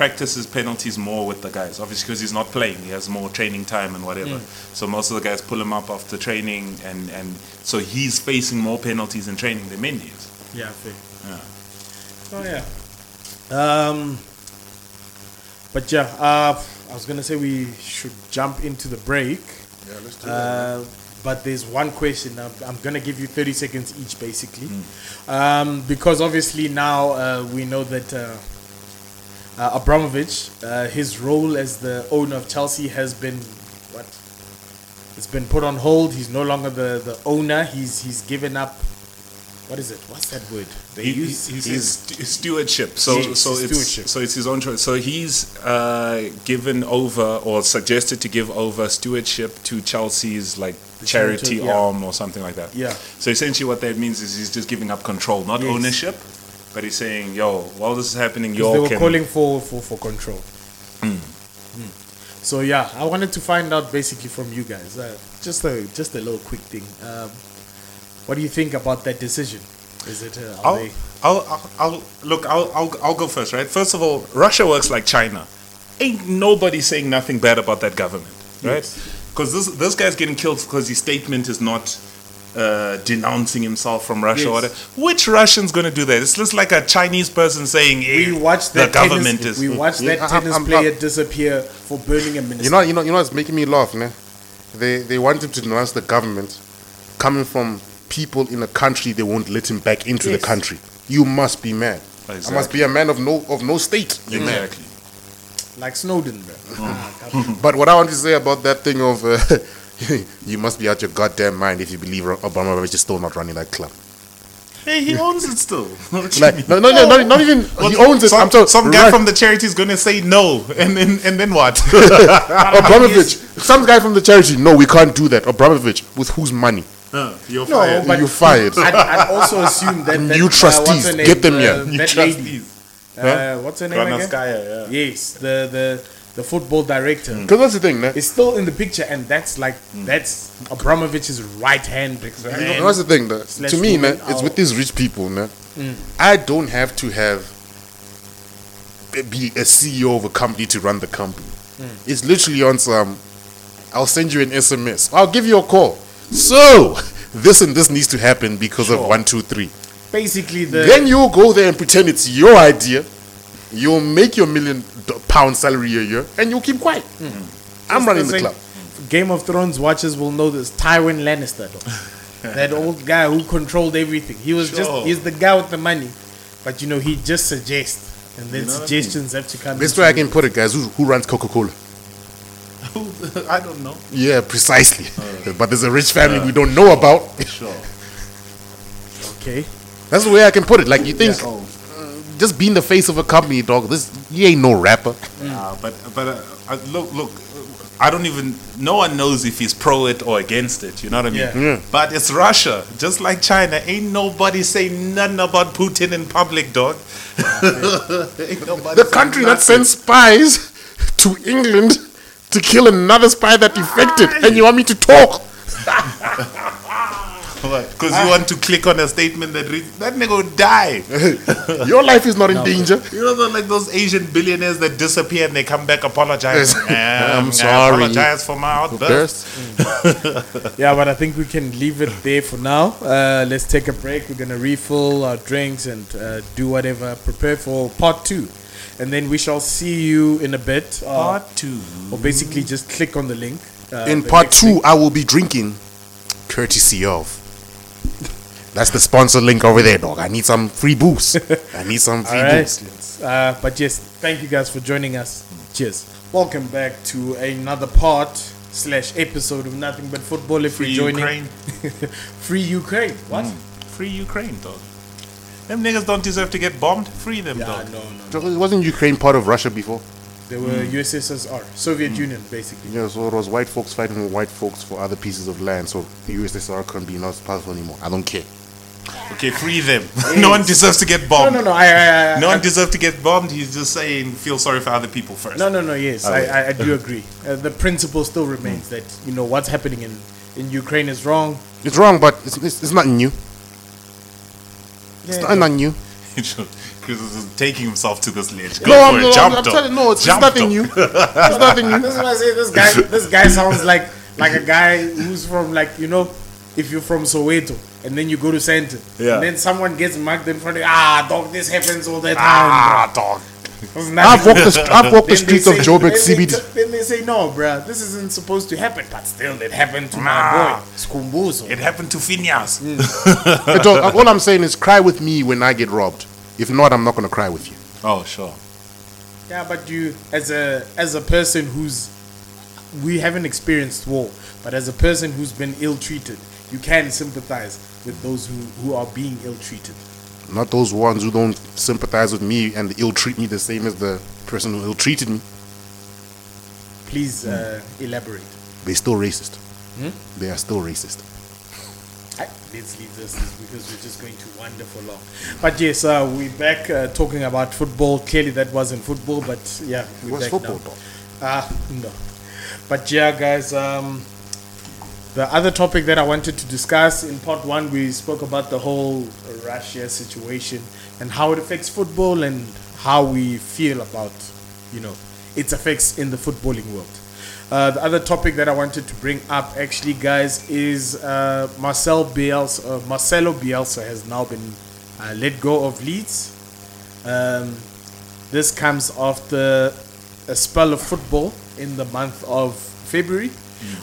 Speaker 2: practices penalties more with the guys obviously because he's not playing he has more training time and whatever
Speaker 1: Mm.
Speaker 2: so most of the guys pull him up after training and and so he's facing more penalties in training than Mendy is
Speaker 1: Yeah, fair.
Speaker 2: Yeah.
Speaker 1: Oh yeah. Um. But yeah, uh, I was gonna say we should jump into the break.
Speaker 3: Yeah, let's do
Speaker 1: Uh, but there's one question. I'm, I'm gonna give you 30 seconds each, basically, um, because obviously now uh, we know that uh, Abramovich, uh, his role as the owner of Chelsea has been what? It's been put on hold. He's no longer the, the owner. He's he's given up. What is it? What's that word? They
Speaker 2: he,
Speaker 1: use
Speaker 2: he, he's stu- stewardship. So
Speaker 1: Yes,
Speaker 2: so it's
Speaker 1: stewardship.
Speaker 2: so it's his own choice. So he's uh, given over or suggested to give over stewardship to Chelsea's like charity
Speaker 1: charity, yeah.
Speaker 2: arm or something like that.
Speaker 1: Yeah.
Speaker 2: So essentially, what that means is he's just giving up control, not
Speaker 1: Yes.
Speaker 2: ownership, but he's saying, "Yo, while this is happening, you all they
Speaker 1: were
Speaker 2: can."
Speaker 1: calling for, for, for control. Mm. So yeah, I wanted to find out basically from you guys, uh, just a just a little quick thing. Um, what do you think about that decision? Is it uh,
Speaker 2: I'll,
Speaker 1: they?
Speaker 2: I'll, I'll, I'll look. I'll, I'll, I'll go first, right? First of all, Russia works like China. Ain't nobody saying nothing bad about that government, right? Because this this guy's getting killed because his statement is not uh, denouncing himself from Russia. Or whatever. Which Russian's gonna do that? It's just like a Chinese person saying, hey,
Speaker 1: We watched
Speaker 2: the
Speaker 1: that
Speaker 2: government is."
Speaker 1: we watched
Speaker 3: Yeah,
Speaker 1: that
Speaker 3: I- I'm-
Speaker 1: tennis
Speaker 3: I'm-
Speaker 1: player disappear for burning a minister.
Speaker 3: You know, you know, you know what's making me laugh, man? They they want him to denounce the government coming from people in a country they won't let him back into
Speaker 1: Yes.
Speaker 3: the country. You must be mad. I must be a man of no of no state. You mad.
Speaker 2: exactly.
Speaker 1: like Snowden, bro. Come on.
Speaker 3: But what I want to say about that thing of uh, you must be out your goddamn mind if you believe Obama is still not running that club.
Speaker 2: Hey, he owns it still.
Speaker 3: Like, no, no, no, not, not even he owns it.
Speaker 2: Some,
Speaker 3: I'm talking
Speaker 2: some guy
Speaker 3: right.
Speaker 2: from the charity is gonna say no, and then and then what?
Speaker 3: Abramovich. Some guy from the charity. No, we can't do that. Abramovich, with whose money?
Speaker 2: Uh, you're
Speaker 1: No,
Speaker 2: fired.
Speaker 1: but
Speaker 3: you fired.
Speaker 1: I'd, I'd also assume that, that
Speaker 3: New
Speaker 1: uh,
Speaker 3: trustees,
Speaker 1: her name?
Speaker 3: get them
Speaker 1: Uh,
Speaker 3: here.
Speaker 2: New trustees.
Speaker 1: Uh, what's her name again?
Speaker 2: Yeah.
Speaker 1: Yes, the the the football director mm.
Speaker 3: Because that's the thing, man.
Speaker 1: is still in the picture, and that's like mm. that's Abramovich's right hand.
Speaker 3: You that's the thing, though. To me, man,
Speaker 1: woman,
Speaker 3: it's with these rich people, man. Mm. I don't have to have be a CEO of a company to run the company. It's literally on some. I'll send you an SMS. I'll give you a call. So this and this needs to happen because of one, two, three.
Speaker 1: Basically, the
Speaker 3: Then you'll go there and pretend it's your idea. You'll make your million pound salary a year, and you'll keep quiet. Hmm. I'm running the club.
Speaker 1: Game of Thrones watchers will know this. Tywin Lannister, that old guy who controlled everything. He was just—he's the guy with the money, but you know he just suggests, and then
Speaker 2: know what I mean?
Speaker 1: suggestions have to come.
Speaker 3: Best
Speaker 1: into
Speaker 3: way I can put it, guys. Who, who runs Coca Cola?
Speaker 2: I don't know.
Speaker 3: Yeah, precisely. but there's a rich family we don't know about.
Speaker 2: Sure.
Speaker 1: Okay.
Speaker 3: That's the way I can put it. Like you think,
Speaker 2: Oh,
Speaker 3: just being the face of a company, dog. This he ain't no rapper.
Speaker 2: nah, but but uh, uh, look look. I don't even. No one knows if he's pro it or against it. You know what I mean?
Speaker 1: Yeah.
Speaker 3: Yeah.
Speaker 2: But it's Russia, just like China. Ain't nobody saying nothing about Putin in public, dog. Ain't nobody
Speaker 3: The
Speaker 2: saying
Speaker 3: country that
Speaker 2: nothing.
Speaker 3: sends spies to England to kill another spy that defected, and you want me to talk?
Speaker 2: Because you want to click on a statement that reads, that nigga would die.
Speaker 3: Your life is not in danger.
Speaker 2: You know, the, like those Asian billionaires that disappear and they come back apologize.
Speaker 3: Yes.
Speaker 2: Um,
Speaker 3: I'm
Speaker 2: I
Speaker 3: sorry.
Speaker 2: apologize for my outburst.
Speaker 3: First,
Speaker 1: Yeah, but I think we can leave it there for now. Uh, let's take a break. We're gonna refill our drinks and uh, do whatever. Prepare for part two, and then we shall see you in a bit. Uh,
Speaker 2: Part two.
Speaker 1: or basically just click on the link. Uh,
Speaker 3: in
Speaker 1: the
Speaker 3: part two,
Speaker 1: link.
Speaker 3: I will be drinking, courtesy of. That's the sponsor link over there, dog. I need some free boost. I need some free
Speaker 1: All right.
Speaker 3: boost.
Speaker 1: Uh, but yes, thank you guys for joining us. Cheers. Welcome back to another part slash episode of Nothing But Football. If
Speaker 2: Free
Speaker 1: you're joining,
Speaker 2: Ukraine.
Speaker 1: free Ukraine. What? Hmm.
Speaker 2: Free Ukraine, dog. Them niggas don't deserve to get bombed. Free them,
Speaker 1: Yeah,
Speaker 2: dog.
Speaker 1: no, no.
Speaker 3: Dog, Wasn't Ukraine part of Russia before?
Speaker 1: They were hmm. USSR, Soviet hmm. Union, basically.
Speaker 3: Yeah, so it was white folks fighting with white folks for other pieces of land. So the USSR can't be not powerful anymore. I don't care.
Speaker 2: Okay, free them. no one deserves to get bombed.
Speaker 1: no, no. I, I, I,
Speaker 2: No
Speaker 1: I-
Speaker 2: one deserves to get bombed. He's just saying, feel sorry for other people first.
Speaker 1: no, no, no. Yes,
Speaker 3: Oh,
Speaker 1: I,
Speaker 3: yeah.
Speaker 1: I, I do agree. Uh, the principle still remains that you know what's happening in in Ukraine is wrong.
Speaker 3: It's wrong, but it's, it's, it's nothing new. It's
Speaker 1: Yeah,
Speaker 3: not, nothing new.
Speaker 2: Chris is taking himself to this ledge. Go
Speaker 3: No,
Speaker 2: for
Speaker 3: I'm,
Speaker 2: it.
Speaker 3: no,
Speaker 2: Jump,
Speaker 3: I'm, I'm
Speaker 2: dog.
Speaker 3: telling no, it's, it's
Speaker 2: Jump,
Speaker 3: nothing
Speaker 2: dog.
Speaker 3: new. It's nothing new.
Speaker 1: This is why I say this guy. This guy sounds like like a guy who's from like you know, if you're from Soweto and then you go to Center,
Speaker 2: Yeah.
Speaker 1: and then someone gets mugged in front of you. Ah, dog, this happens all the time.
Speaker 2: Ah, dog.
Speaker 1: bro. It's
Speaker 3: I've walked the, I've walked the
Speaker 1: Then they
Speaker 3: streets of
Speaker 1: say-
Speaker 3: Joburg
Speaker 1: then they
Speaker 3: CBD.
Speaker 1: t- Then they say, no, bruh, this isn't supposed to happen, but still, it happened to my boy, Skumbuzo.
Speaker 2: It happened to Phineas.
Speaker 3: Hey, dog, all I'm saying is cry with me when I get robbed. If not, I'm not going to cry with you.
Speaker 2: Oh, sure.
Speaker 1: Yeah, but you, as a as a person who's, we haven't experienced war, but as a person who's been ill-treated, you can sympathize with those who, who are being ill-treated.
Speaker 3: Not those ones who don't sympathize with me and ill treat me the same as the person who ill treated me.
Speaker 1: Please uh, elaborate.
Speaker 3: They're still racist. They are still racist.
Speaker 1: I, let's leave this because we're just going to wander for long. But yes, uh, we're back uh, talking about football. Clearly, that wasn't football, but yeah, we're
Speaker 3: What's
Speaker 1: back
Speaker 3: football,
Speaker 1: now.
Speaker 3: dog?
Speaker 1: Ah, no. But yeah, guys, um, the other topic that I wanted to discuss in part one, we spoke about the whole Russia situation and how it affects football and how we feel about, you know, its effects in the footballing world. Uh, the other topic that I wanted to bring up, actually, guys, is uh, Marcel Bielsa. Uh, Marcelo Bielsa has now been uh, let go of Leeds. Um, this comes after a spell of football in the month of February,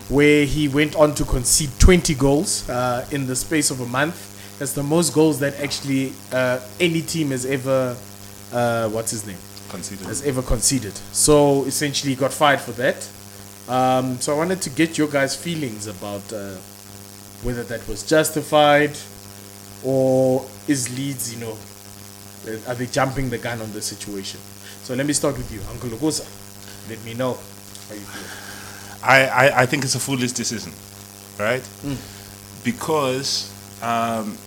Speaker 1: where he went on to concede 20 goals uh, in the space of a month. That's the most goals that actually uh, any team has ever, uh, what's his name,
Speaker 2: Consider.
Speaker 1: has ever conceded. So essentially, he got fired for that. Um, so I wanted to get your guys' feelings about uh, whether that was justified or is Leeds, you know, are they jumping the gun on the situation? So let me start with you, Uncle Lugosa. Let me know how you feel.
Speaker 2: I, I, I think it's a foolish decision, right? Hmm. Because um,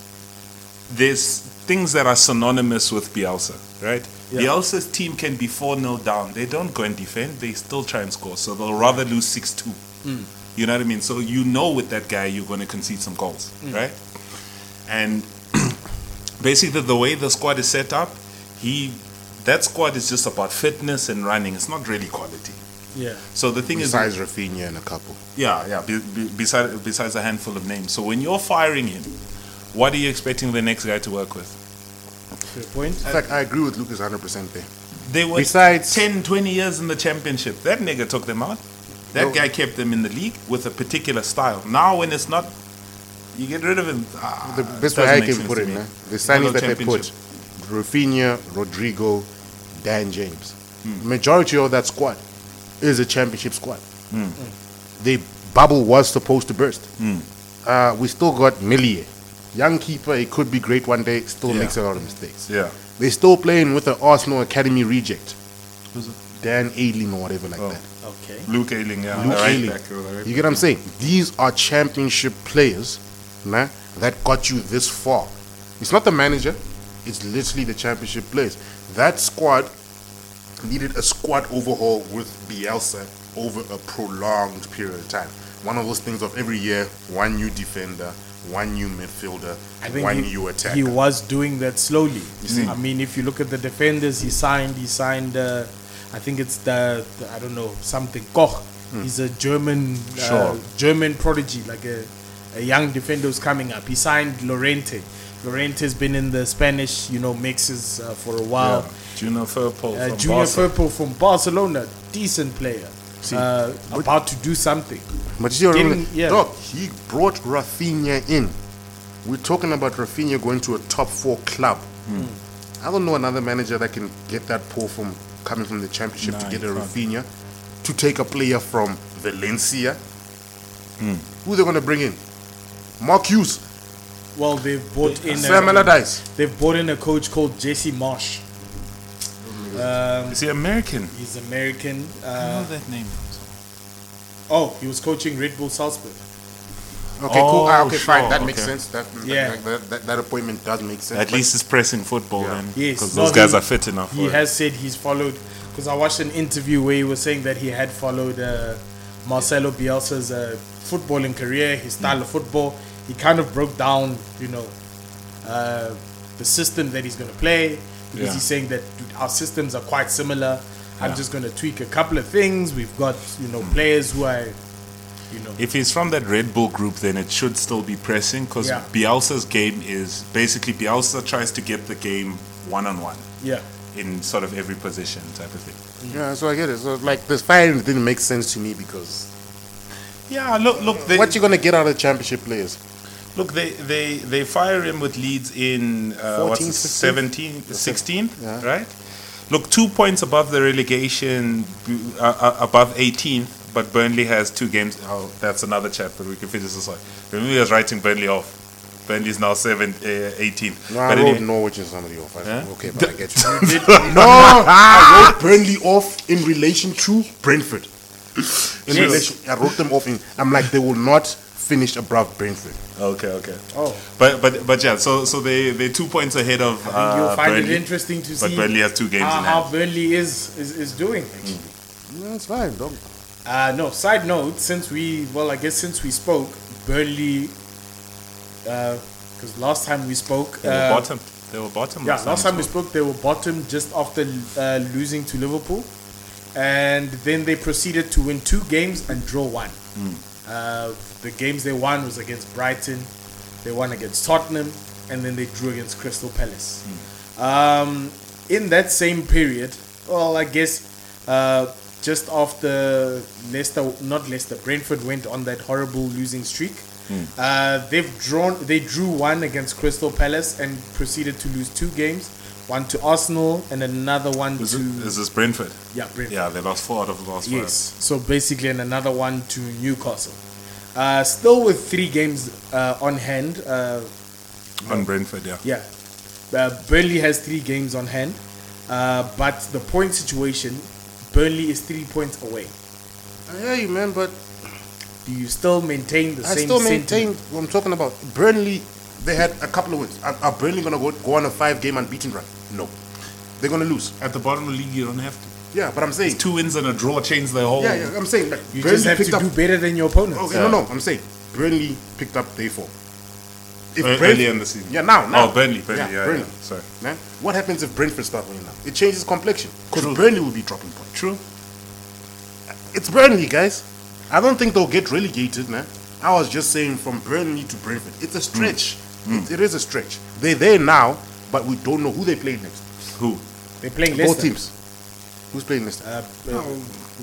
Speaker 2: there's things that are synonymous with Bielsa, right?
Speaker 1: Yeah.
Speaker 2: Bielsa's team can be 4 0 down. They don't go and defend, they still try and score. So they'll rather lose 6 2. Hmm. You know what I mean? So you know with that guy, you're going to concede some goals, hmm. right? And basically, the way the squad is set up, he that squad is just about fitness and running. It's not really quality.
Speaker 1: Yeah.
Speaker 2: So the thing is,
Speaker 3: Besides Rafinha and a couple.
Speaker 2: yeah, yeah. Be, be, besides, besides a handful of names. So when you're firing him, what are you expecting the next guy to work with?
Speaker 1: Good point.
Speaker 3: In fact, I agree with Lucas 100% there.
Speaker 2: They were
Speaker 3: Besides-
Speaker 2: 10, 20 years in the championship. That nigga took them out. That
Speaker 3: No.
Speaker 2: guy kept them in the league with a particular style. Now when it's not, you get rid of him. Ah,
Speaker 3: The best way I can put it, man. The
Speaker 2: Hello,
Speaker 3: signings that they put
Speaker 2: championship.
Speaker 3: Rafinha, Rodrigo, Dan James.
Speaker 2: Hmm.
Speaker 3: Majority of that squad is a championship squad. The bubble was supposed to burst. Uh, we still got Meslier. Young keeper, he could be great one day, still
Speaker 2: Yeah.
Speaker 3: makes a lot of mistakes.
Speaker 2: Yeah.
Speaker 3: They're still playing with the Arsenal Academy reject. Dan Ayling or whatever like
Speaker 2: Oh.
Speaker 3: that.
Speaker 1: Okay.
Speaker 2: Luke Ayling, yeah.
Speaker 3: Luke
Speaker 2: right
Speaker 3: Ayling.
Speaker 2: back, right
Speaker 3: You get what I'm saying? These are championship players nah, that got you this far. It's not the manager, it's literally the championship players. That squad needed a squad overhaul with Bielsa over a prolonged period of time. One of those things of every year, one new defender, one new midfielder,
Speaker 1: I think
Speaker 3: one
Speaker 1: he,
Speaker 3: new attacker.
Speaker 1: he was doing that slowly.
Speaker 3: see?
Speaker 1: I mean, if you look at the defenders, he signed. He signed. Uh, I think it's the, the I don't know something Koch. He's a German uh,
Speaker 2: Sure.
Speaker 1: German prodigy, like a, a young defender who's coming up. He signed Llorente. Llorente's been in the Spanish, you know, mixes uh, for a while.
Speaker 2: Yeah. Junior Firpo
Speaker 1: Uh,
Speaker 2: from
Speaker 1: Junior
Speaker 2: Barca.
Speaker 1: Firpo from Barcelona, decent player. Uh, about to do something.
Speaker 3: But you
Speaker 1: Getting- yeah.
Speaker 3: dog, he brought Rafinha in. We're talking about Rafinha going to a top four club.
Speaker 1: Hmm.
Speaker 3: I don't know another manager that can get that pull from coming from the championship to get a. Rafinha to take a player from Valencia.
Speaker 2: Hmm.
Speaker 3: Who they going to bring in? Mark Hughes,
Speaker 1: Well, they've brought in
Speaker 3: Sam
Speaker 1: a,
Speaker 3: Allardyce.
Speaker 1: they've brought in a coach called Jesse Marsch. Um,
Speaker 2: Is he American?
Speaker 1: he's American.
Speaker 2: I
Speaker 1: Uh,
Speaker 2: know that name.
Speaker 1: oh, he was coaching Red Bull Salzburg.
Speaker 3: Okay, cool. Ah,
Speaker 2: Oh,
Speaker 3: okay, fine.
Speaker 2: sure,
Speaker 3: That makes
Speaker 2: okay.
Speaker 3: sense. That,
Speaker 1: Yeah.
Speaker 3: that, that, that, that appointment does make sense.
Speaker 2: At
Speaker 3: But
Speaker 2: least it's pressing football
Speaker 3: Yeah.
Speaker 2: then.
Speaker 1: Yes,
Speaker 2: Because
Speaker 1: no,
Speaker 2: those guys
Speaker 1: he-
Speaker 2: are fit enough
Speaker 1: He
Speaker 2: for
Speaker 1: has said he's followed because I watched an interview where he was saying that he had followed uh, Marcelo Bielsa's uh, footballing career, his style of football. He kind of broke down, you know, uh, the system that he's going to play because
Speaker 2: Yeah.
Speaker 1: he's saying that dude, our systems are quite similar.
Speaker 2: Yeah.
Speaker 1: I'm just going to tweak a couple of things. We've got you know players who are, you know,
Speaker 2: If he's from that Red Bull group, then it should still be pressing because
Speaker 1: Yeah.
Speaker 2: Bielsa's game is basically Bielsa tries to get the game one on one
Speaker 1: yeah.
Speaker 2: in sort of every position type of thing.
Speaker 3: yeah, so I get it. So like this firing didn't make sense to me because
Speaker 2: Yeah, look, look, they,
Speaker 3: what you gonna get out of the championship players?
Speaker 2: Look, they, they, they fire him with Leeds in uh, what's it,
Speaker 3: 15th?
Speaker 2: 17th, 16th,
Speaker 3: Yeah.
Speaker 2: right? Look, two points above the relegation, uh, uh, above 18th, but Burnley has two games. Oh, that's another chapter we can finish this one. Burnley was writing Burnley off. Burnley's now seven, uh, 18th.
Speaker 3: No, I
Speaker 2: But
Speaker 3: wrote
Speaker 2: anyway-
Speaker 3: Norwich and somebody off. I-
Speaker 2: Huh?
Speaker 3: Okay, but I get you. no, I wrote Burnley off in relation to Brentford. In
Speaker 1: Yes.
Speaker 3: relation, I wrote them off in. I'm like, they will not finish above Brentford.
Speaker 2: Okay, okay.
Speaker 1: Oh,
Speaker 2: But but but yeah, so so they they two points ahead of
Speaker 1: I think
Speaker 2: uh,
Speaker 1: you'll find
Speaker 2: Burnley.
Speaker 1: it interesting to
Speaker 2: but
Speaker 1: see
Speaker 2: Burnley has two games
Speaker 1: how,
Speaker 2: in
Speaker 1: how
Speaker 2: hand.
Speaker 1: Burnley is is, is doing. Actually.
Speaker 3: No, it's fine, dog.
Speaker 1: Uh, no, side note, since we, well, I guess since we spoke, Burnley, because last time we spoke,
Speaker 2: They were
Speaker 1: uh,
Speaker 2: bottom. They were bottom.
Speaker 1: yeah, last time we spoke, they were bottom just after uh, losing to Liverpool, and then they proceeded to win two games and draw one. Uh, the games they won was against Brighton, they won against Tottenham, and then they drew against Crystal Palace. Um, in that same period, well, I guess uh, just after Leicester, not Leicester, Brentford went on that horrible losing streak. Uh, they've drawn. They drew one against Crystal Palace and proceeded to lose two games. One to Arsenal and another one
Speaker 2: Is,
Speaker 1: to
Speaker 2: it, is this Brentford?
Speaker 1: yeah Brentford.
Speaker 2: Yeah, they lost four out of the last
Speaker 1: Yes. So basically, and another one to Newcastle. Uh, still with three games uh, on hand. Uh.
Speaker 2: On Brentford, yeah.
Speaker 1: yeah, uh, Burnley has three games on hand, uh, but the point situation, Burnley is three points away.
Speaker 3: I hear you, man, but
Speaker 1: Do you still maintain the
Speaker 3: I
Speaker 1: same I
Speaker 3: still
Speaker 1: sentiment?
Speaker 3: maintain what I'm talking about. Burnley, they had a couple of wins. Are, are Burnley going to go, go on a five game unbeaten run? No. They're going to lose.
Speaker 2: At the bottom of the league, you don't have to.
Speaker 3: Yeah, but I'm saying.
Speaker 2: Two wins and a draw change the whole.
Speaker 3: Yeah, yeah, I'm saying. Like,
Speaker 1: You
Speaker 3: Burnley
Speaker 1: just have
Speaker 3: picked
Speaker 1: to
Speaker 3: up.
Speaker 1: do better than your opponents.
Speaker 3: Okay, no, no, I'm saying Burnley picked up day four. If Brent-
Speaker 2: early in the season.
Speaker 3: Yeah, now, now.
Speaker 2: Oh, Burnley, Burnley, yeah,
Speaker 3: Burnley.
Speaker 2: yeah. Sorry.
Speaker 3: Man, what happens if Brentford start winning now? It changes complexion. Because. Burnley will be dropping points.
Speaker 2: True.
Speaker 3: It's Burnley, guys. I don't think they'll get relegated, man. I was just saying from Burnley to Brentford. It's a stretch.
Speaker 2: Mm.
Speaker 3: It, it is a stretch. They're there now, but we don't know who they play next.
Speaker 2: Who?
Speaker 1: They're playing
Speaker 3: Both
Speaker 1: Leicester.
Speaker 3: teams. Who's playing Leicester?
Speaker 1: Uh, uh,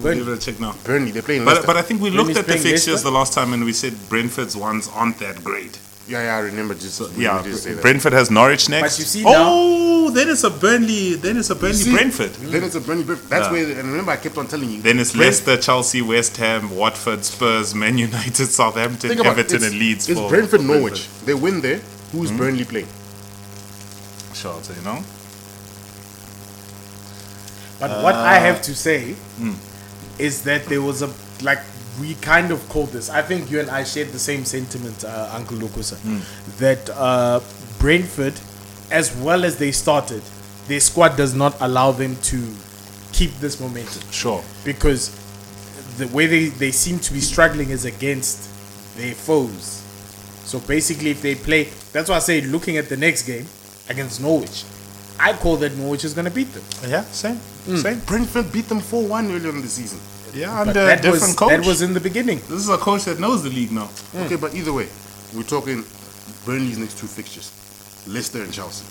Speaker 2: We'll give it a check now.
Speaker 3: Burnley. They're playing
Speaker 2: But,
Speaker 3: Leicester.
Speaker 2: but I think we looked
Speaker 1: Burnley's
Speaker 2: at the fixtures
Speaker 1: Leicester?
Speaker 2: the last time and we said Brentford's ones aren't that great.
Speaker 3: yeah, yeah, I remember. Just we
Speaker 2: Yeah,
Speaker 3: did say that.
Speaker 2: Brentford has Norwich next.
Speaker 1: But you see
Speaker 2: oh, then it's a Burnley. Then it's a Burnley
Speaker 3: See?
Speaker 2: Brentford.
Speaker 3: Then it's a Burnley. Brentford. That's
Speaker 2: Yeah.
Speaker 3: where. And remember, I kept on telling you.
Speaker 2: Then it's
Speaker 3: Brent-
Speaker 2: Leicester, Chelsea, West Ham, Watford, Spurs, Man United, Southampton,
Speaker 3: Think about it,
Speaker 2: Everton, and Leeds.
Speaker 3: It's
Speaker 2: for-
Speaker 3: Brentford,
Speaker 2: for
Speaker 3: Norwich. They win there. Who's
Speaker 2: Hmm?
Speaker 3: Burnley playing?
Speaker 2: Sure, you know.
Speaker 1: But what I have to say
Speaker 2: Hmm.
Speaker 1: is that there was a like we kind of called this. I think you and I shared the same sentiment, uh, Uncle Lokusa,
Speaker 2: Hmm.
Speaker 1: that uh, Brentford, as well as they started, their squad does not allow them to keep this momentum
Speaker 2: Sure.
Speaker 1: because the way they, they seem to be struggling is against their foes. So basically, if they play, that's why I say looking at the next game against Norwich, I call that Norwich is going to beat them.
Speaker 2: Yeah, same. Hmm. Same.
Speaker 3: Brentford beat them 4 1 earlier in the season.
Speaker 2: Yeah, under a different
Speaker 1: was
Speaker 2: coach.
Speaker 1: that was in the beginning.
Speaker 2: this is a coach that knows the league now. Hmm.
Speaker 3: Okay, but either way, we're talking Burnley's next two fixtures Leicester and Chelsea.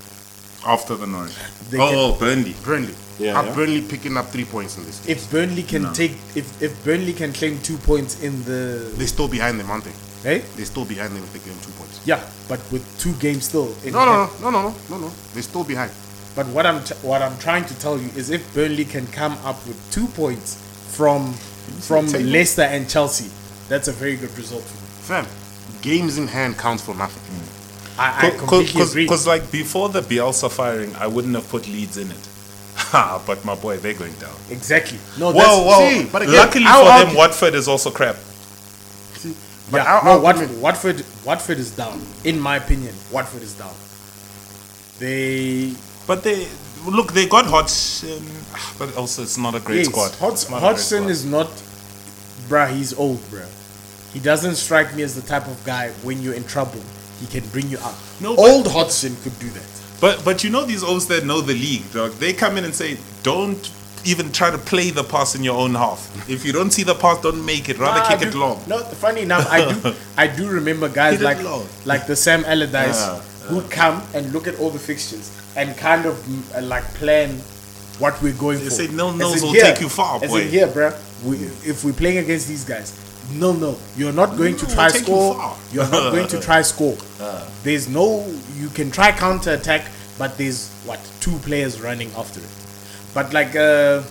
Speaker 2: After the Norwich.
Speaker 1: They
Speaker 2: oh,
Speaker 1: can-
Speaker 2: oh, Burnley.
Speaker 3: Burnley.
Speaker 2: Yeah,
Speaker 3: Are
Speaker 2: yeah.
Speaker 3: Burnley picking up three points in this?
Speaker 1: If Burnley can take, if, if Burnley can claim two points in the,
Speaker 3: They're still behind them, aren't they? Eh?
Speaker 1: hey,
Speaker 3: They're still behind them if they claim two points.
Speaker 1: yeah, but with two games still. in
Speaker 3: No, no, no, no, no, no, no, no. They're still behind.
Speaker 1: But what I'm t- what I'm trying to tell you is if Burnley can come up with two points from from? Leicester and Chelsea, that's a very good result for me.
Speaker 3: Fam, games in hand counts for nothing. Mm.
Speaker 1: I, I completely agree.
Speaker 2: Because, like, before the Bielsa firing, I wouldn't have put Leeds in it. Ha, but my boy, they're going down.
Speaker 1: exactly. No,
Speaker 2: Whoa,
Speaker 1: that's,
Speaker 2: whoa.
Speaker 3: see, but again,
Speaker 2: Luckily
Speaker 3: I'll
Speaker 2: for them,
Speaker 3: argue-
Speaker 2: Watford is also crap.
Speaker 3: But
Speaker 1: yeah,
Speaker 3: our
Speaker 1: no, Wat-
Speaker 3: argument-
Speaker 1: Watford, Watford is down. In my opinion, Watford is down. They
Speaker 2: But they, look, they got Hodgson, but also it's not a great
Speaker 1: yes,
Speaker 2: squad.
Speaker 1: Hodg-
Speaker 2: not a great squad.
Speaker 1: is not, bruh. He's old, bruh. He doesn't strike me as the type of guy when you're in trouble, he can bring you up.
Speaker 2: No,
Speaker 1: old Hodgson could do that.
Speaker 2: But but you know these O's that know the league, dog. They come in and say, don't even try to play the pass in your own half. If you don't see the pass, don't make it. Rather
Speaker 1: Nah,
Speaker 2: kick it long.
Speaker 1: No, funny enough, I do. I do remember guys like
Speaker 2: long.
Speaker 1: like the Sam Allardyce
Speaker 2: Yeah,
Speaker 1: who'd come and look at all the fixtures and kind of uh, like plan what we're going
Speaker 2: They
Speaker 1: for.
Speaker 2: say nil nils
Speaker 1: in
Speaker 2: will
Speaker 1: here-
Speaker 2: take you far,
Speaker 1: As
Speaker 2: boy.
Speaker 1: in here, bruh, we, if we're playing against these guys, no, no, you're not going to try
Speaker 2: you
Speaker 1: score.
Speaker 2: far.
Speaker 1: You're not going to try score. There's no. You can try counter attack, but there's what two players running after it. But like uh,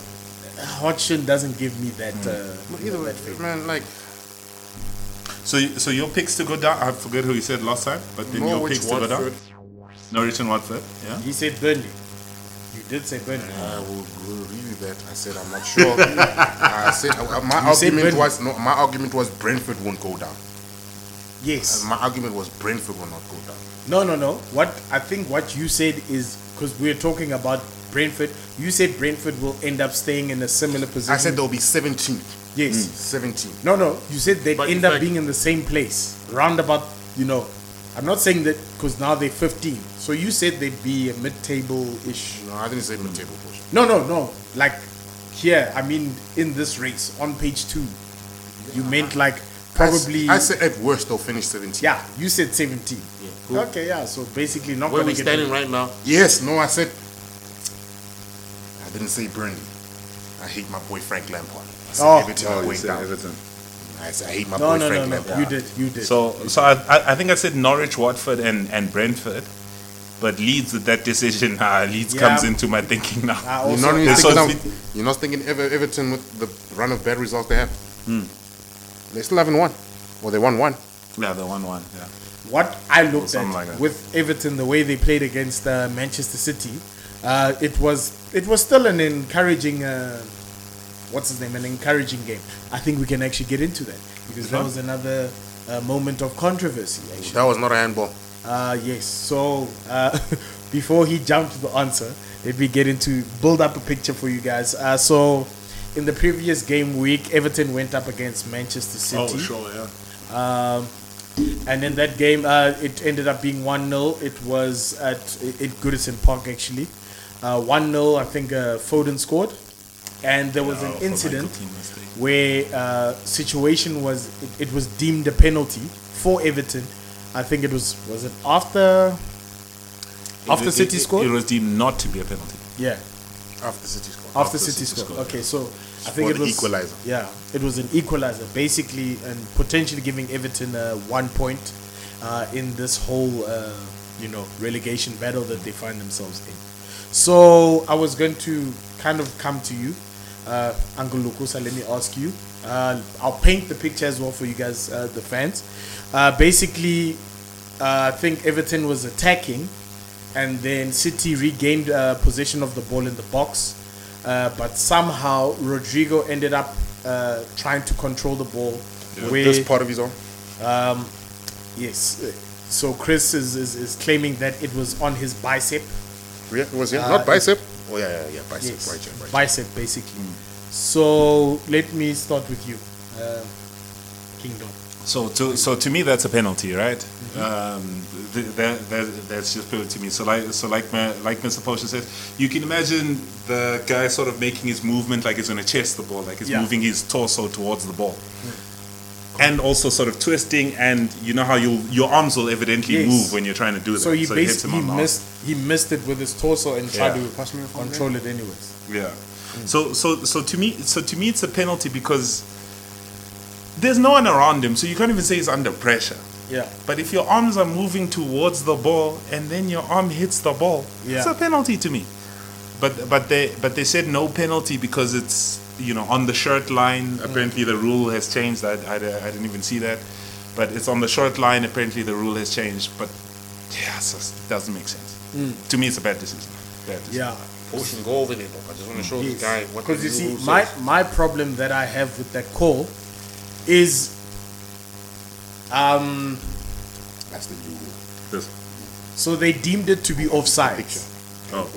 Speaker 1: Hodgson doesn't give me that.
Speaker 2: Hmm.
Speaker 1: Uh,
Speaker 3: But either way,
Speaker 1: that feel.
Speaker 3: man, like
Speaker 2: So y- so your picks to go down. I forget who you said last time, but then your
Speaker 3: Norwich,
Speaker 2: picks to go down.
Speaker 3: Watford.
Speaker 2: Norwich and Watford. Yeah.
Speaker 1: He said Burnley. You did say Burnley.
Speaker 3: I will, will review that. I said I'm not sure. I said uh, my
Speaker 1: You
Speaker 3: argument
Speaker 1: Burnley.
Speaker 3: was no. My argument was Brentford won't go down.
Speaker 1: Yes.
Speaker 3: My argument was Brentford will not go down.
Speaker 1: No, no, no. What I think what you said is because we're talking about Brentford. You said Brentford will end up staying in a similar position.
Speaker 3: I said they'll be 17th.
Speaker 1: Yes.
Speaker 3: Hmm, 17.
Speaker 1: No, no. You said they'd
Speaker 3: But
Speaker 1: end up
Speaker 3: fact-
Speaker 1: being in the same place, roundabout. You know, I'm not saying that because now they're 15. So you said they'd be a mid-table ish.
Speaker 3: No, I didn't say mid-table push.
Speaker 1: No, no, no. Like here, I mean, in this race on page two, you uh-huh. meant like probably.
Speaker 3: I, said at worst they'll finish 17.
Speaker 1: yeah, you said 17.
Speaker 3: cool.
Speaker 1: Okay, yeah. So basically, not
Speaker 4: Where
Speaker 1: gonna
Speaker 4: we
Speaker 1: get.
Speaker 4: standing right now?
Speaker 3: Yes, no, I said. I didn't say Burnley. I hate my boy Frank Lampard. I said
Speaker 1: Oh.
Speaker 3: Everton are
Speaker 2: you said
Speaker 3: down.
Speaker 2: Everton.
Speaker 3: I said I hate my
Speaker 1: No,
Speaker 3: boy
Speaker 1: no, no,
Speaker 3: Frank
Speaker 1: no.
Speaker 3: Lampard.
Speaker 1: You did, you did.
Speaker 2: So, so I, I, I think I said Norwich, Watford, and, and Brentford. But Leeds, with that decision, uh, Leeds
Speaker 1: Yeah.
Speaker 2: comes into my thinking now.
Speaker 1: I
Speaker 3: You're not, even
Speaker 2: It's
Speaker 3: thinking
Speaker 2: also-
Speaker 3: of, you're not thinking Ever, Everton with the run of bad results they have.
Speaker 2: Hmm.
Speaker 3: They still haven't won. Well, they won one.
Speaker 2: yeah, they won one. Yeah.
Speaker 1: what I looked at
Speaker 2: like
Speaker 1: with Everton, the way they played against uh, Manchester City, uh, it was it was still an encouraging. Uh, what's his name? An encouraging game. I think we can actually get into that because that was another uh, moment of controversy. Actually,
Speaker 3: That was not a handball.
Speaker 1: uh, yes. So uh, before he jumped to the answer, let me get into build up a picture for you guys. Uh, so. In the previous game week, Everton went up against Manchester City.
Speaker 2: Oh, sure, yeah.
Speaker 1: Um, and in that game, uh, it ended up being 1 0. It was at, at Goodison Park, actually. Uh, 1 0, I think uh, Foden scored. And there was
Speaker 2: Oh,
Speaker 1: an incident
Speaker 2: Michael Keane mistake.
Speaker 1: where uh, situation was, it, it was deemed a penalty for Everton. I think it was, was it after, after
Speaker 2: It-
Speaker 1: City
Speaker 2: it-
Speaker 1: scored?
Speaker 2: It was deemed not to be a penalty.
Speaker 1: yeah.
Speaker 3: After City scored.
Speaker 1: After,
Speaker 2: After
Speaker 1: City,
Speaker 2: City
Speaker 1: scored.
Speaker 2: scored,
Speaker 1: Okay, so I think it was
Speaker 3: equalizer.
Speaker 1: Yeah, it was an equalizer, basically, and potentially giving Everton uh, one point uh, in this whole, uh, you know, relegation battle that they find themselves in. So I was going to kind of come to you, uh, Uncle Lukusa. Let me ask you. Uh, I'll paint the picture as well for you guys, uh, the fans. Uh, basically, uh, I think Everton was attacking, and then City regained uh, possession of the ball in the box. Uh, but somehow Rodrigo ended up uh, trying to control the ball. where,
Speaker 3: This part of his own.
Speaker 1: yes. uh, So Chris is, is, is claiming that it was on his bicep.
Speaker 3: Yeah, it was, yeah.
Speaker 1: Uh,
Speaker 3: not bicep. Oh, yeah, yeah, yeah. Bicep.
Speaker 1: Yes,
Speaker 3: Right, yeah, right.
Speaker 1: bicep basically. So let me start with you, uh, Kingdom.
Speaker 2: So to so to me that's a penalty, right?
Speaker 1: Mm-hmm.
Speaker 2: Um, th- that, that that's just it to me. So like so like my, like Mr. Posher said, you can imagine the guy sort of making his movement like he's going to chase the ball, like he's
Speaker 1: Yeah.
Speaker 2: moving his torso towards the ball, and also sort of twisting. And you know how you your arms will evidently
Speaker 1: Yes.
Speaker 2: move when you're trying to do that.
Speaker 1: So he
Speaker 2: hits
Speaker 1: basically he
Speaker 2: on the arm.
Speaker 1: missed he missed it with his torso and tried
Speaker 2: Yeah.
Speaker 1: to control it anyways.
Speaker 2: Yeah. So so so to me so to me it's a penalty because there's no one around him, so you can't even say he's under pressure.
Speaker 1: Yeah.
Speaker 2: But if your arms are moving towards the ball and then your arm hits the ball, it's a penalty to me. But but they but they said no penalty because it's you know on the shirt line. Mm. Apparently the rule has changed. I, I, I didn't even see that, but it's on the short line. Apparently the rule has changed. But yeah, it's just, it doesn't make sense. Mm. To me, it's a bad decision. Bad decision.
Speaker 1: Yeah.
Speaker 4: Pushing go over there, though. I just want to show this guy what
Speaker 1: Because you see, my my problem that I have with that call is um
Speaker 3: That's the new rule.
Speaker 2: This-
Speaker 1: so they deemed it to be offside.
Speaker 2: Oh.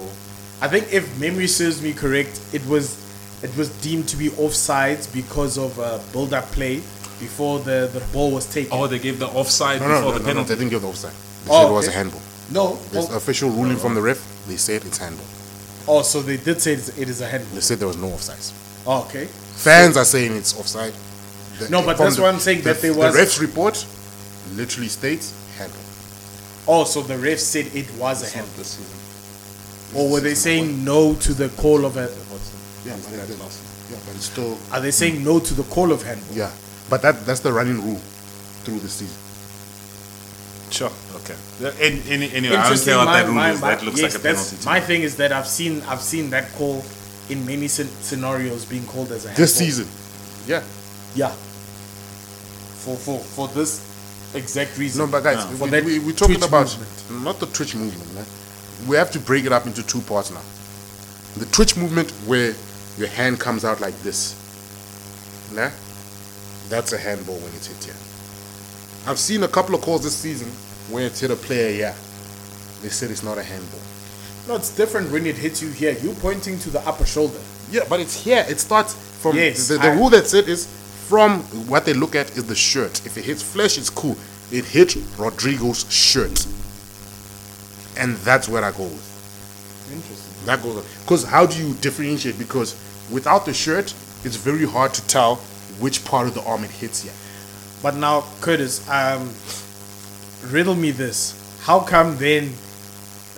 Speaker 1: I think if memory serves me correct, it was it was deemed to be offsides because of a build up play before the, the ball was taken.
Speaker 2: oh, they gave the offside
Speaker 3: No, no,
Speaker 2: before
Speaker 3: no,
Speaker 2: the
Speaker 3: no, no,
Speaker 2: penalty.
Speaker 3: they didn't give the offside. They
Speaker 1: Oh,
Speaker 3: said it was a
Speaker 1: okay.
Speaker 3: handball.
Speaker 1: no,
Speaker 3: There's
Speaker 1: oh,
Speaker 3: official ruling from the ref. They said it's handball.
Speaker 1: oh, so they did say it's, it is a handball.
Speaker 3: They said there was no offsides.
Speaker 1: Oh, okay.
Speaker 3: Fans are saying it's offside. The-
Speaker 1: No, but that's
Speaker 3: the-
Speaker 1: why I'm saying
Speaker 3: the,
Speaker 1: that there was-
Speaker 3: The ref's report literally states handball.
Speaker 1: Oh, so the ref said it was a
Speaker 2: It's not
Speaker 1: handball,
Speaker 2: this season.
Speaker 1: or were they saying no to the call of a?
Speaker 3: Yeah, but, it, yeah, but it's still
Speaker 1: Are they saying no to the call of handball?
Speaker 3: yeah. But that that's the running rule through the season.
Speaker 2: Sure. Okay. Uh, yeah, Any, any, anyway, I don't care what
Speaker 1: My-
Speaker 2: that rule
Speaker 1: my-
Speaker 2: is.
Speaker 1: my-
Speaker 2: That looks
Speaker 1: yes,
Speaker 2: like a penalty. to
Speaker 1: My
Speaker 2: me.
Speaker 1: thing is that I've seen I've seen that call in many scen- scenarios being called as a
Speaker 3: This season. Yeah.
Speaker 1: Yeah. For for for this exact reason.
Speaker 3: No, but guys,
Speaker 1: For
Speaker 3: we,
Speaker 1: that
Speaker 3: we, we're talking
Speaker 1: twitch
Speaker 3: about
Speaker 1: movement.
Speaker 3: not the twitch movement. Man. We have to break it up into two parts now. The twitch movement where your hand comes out like this. Nah? That's a handball when it's hit here. I've seen a couple of calls this season where it's hit a player here. They said it's not a handball.
Speaker 1: No, it's different when it hits you here. You're pointing to the upper shoulder.
Speaker 3: Yeah, but it's here. It starts From
Speaker 1: Yes,
Speaker 3: the, the
Speaker 1: I-
Speaker 3: rule that said is from what they look at is the shirt. If it hits flesh, it's cool. It hit Rodrigo's shirt, and that's where I go with.
Speaker 1: Interesting.
Speaker 3: That goes because how do you differentiate? Because without the shirt, it's very hard to tell which part of the arm it hits. Yeah,
Speaker 1: But now, Curtis, um, riddle me this: How come then,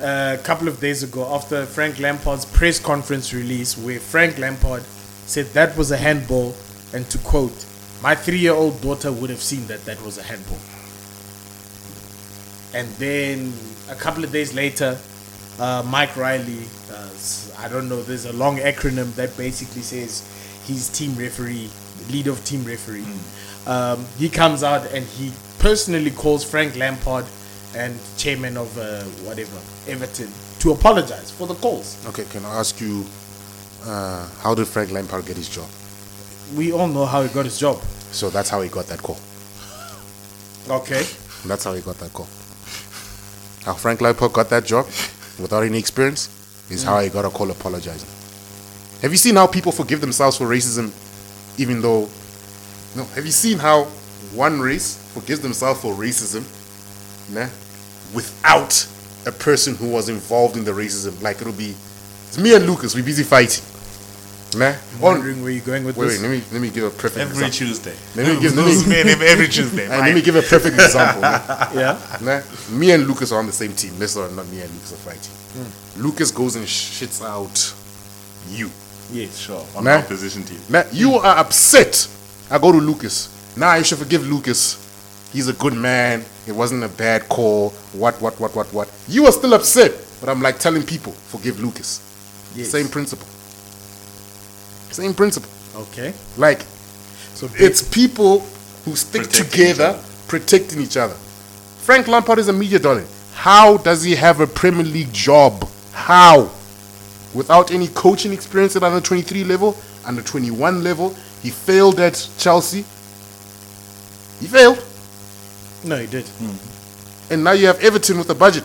Speaker 1: uh, a couple of days ago, after Frank Lampard's press conference release, where Frank Lampard said that was a handball, and to quote, "My three-year-old daughter would have seen that that was a handball," and then a couple of days later, uh, Mike Riley, uh, I don't know, there's a long acronym that basically says he's team referee, lead of team referee. Um, he comes out and he personally calls Frank Lampard and chairman of uh, whatever, Everton, to apologize for the calls.
Speaker 3: Okay, can I ask you, uh, how did Frank Lampard get his job?
Speaker 1: We all know how he got his job.
Speaker 3: So that's how he got that call.
Speaker 1: Okay.
Speaker 3: That's how he got that call. How Frank Lampard got that job without any experience is how he got a call apologizing. Have you seen how people forgive themselves for racism, even though? No. Have you seen how one race forgives themselves for racism, nah, without a person who was involved in the racism? Like it'll be, it's me and Lucas. We busy fighting, nah.
Speaker 1: I'm wondering where you're going with
Speaker 3: wait,
Speaker 1: this.
Speaker 3: wait. Let me let me give a perfect
Speaker 2: Every
Speaker 3: example.
Speaker 2: Tuesday.
Speaker 3: Let me give- let
Speaker 2: Those
Speaker 3: me-
Speaker 2: men every Tuesday.
Speaker 3: And let me give a perfect example. nah.
Speaker 1: yeah.
Speaker 3: Nah, me and Lucas are on the same team. Let's not, not me and Lucas are fighting. Hmm. Lucas goes and shits out you.
Speaker 1: Yes.
Speaker 2: Sure. On
Speaker 3: Nah.
Speaker 2: the opposition team.
Speaker 3: Now, you are upset. I go to Lucas. Now you should forgive Lucas. He's a good man. It wasn't a bad call. What, what, what, what, what. You are still upset. But I'm like telling people, forgive Lucas.
Speaker 1: Yes.
Speaker 3: Same principle. Same principle.
Speaker 1: Okay.
Speaker 3: Like,
Speaker 1: So
Speaker 3: it's people who stick
Speaker 2: Protecting
Speaker 3: together, protecting each other. Frank Lampard is a media darling. How does he have a Premier League job? How? Without any coaching experience at under 23 level, under 21 level, he failed at Chelsea. He failed.
Speaker 1: no, he did. Hmm.
Speaker 3: And now you have Everton with a budget.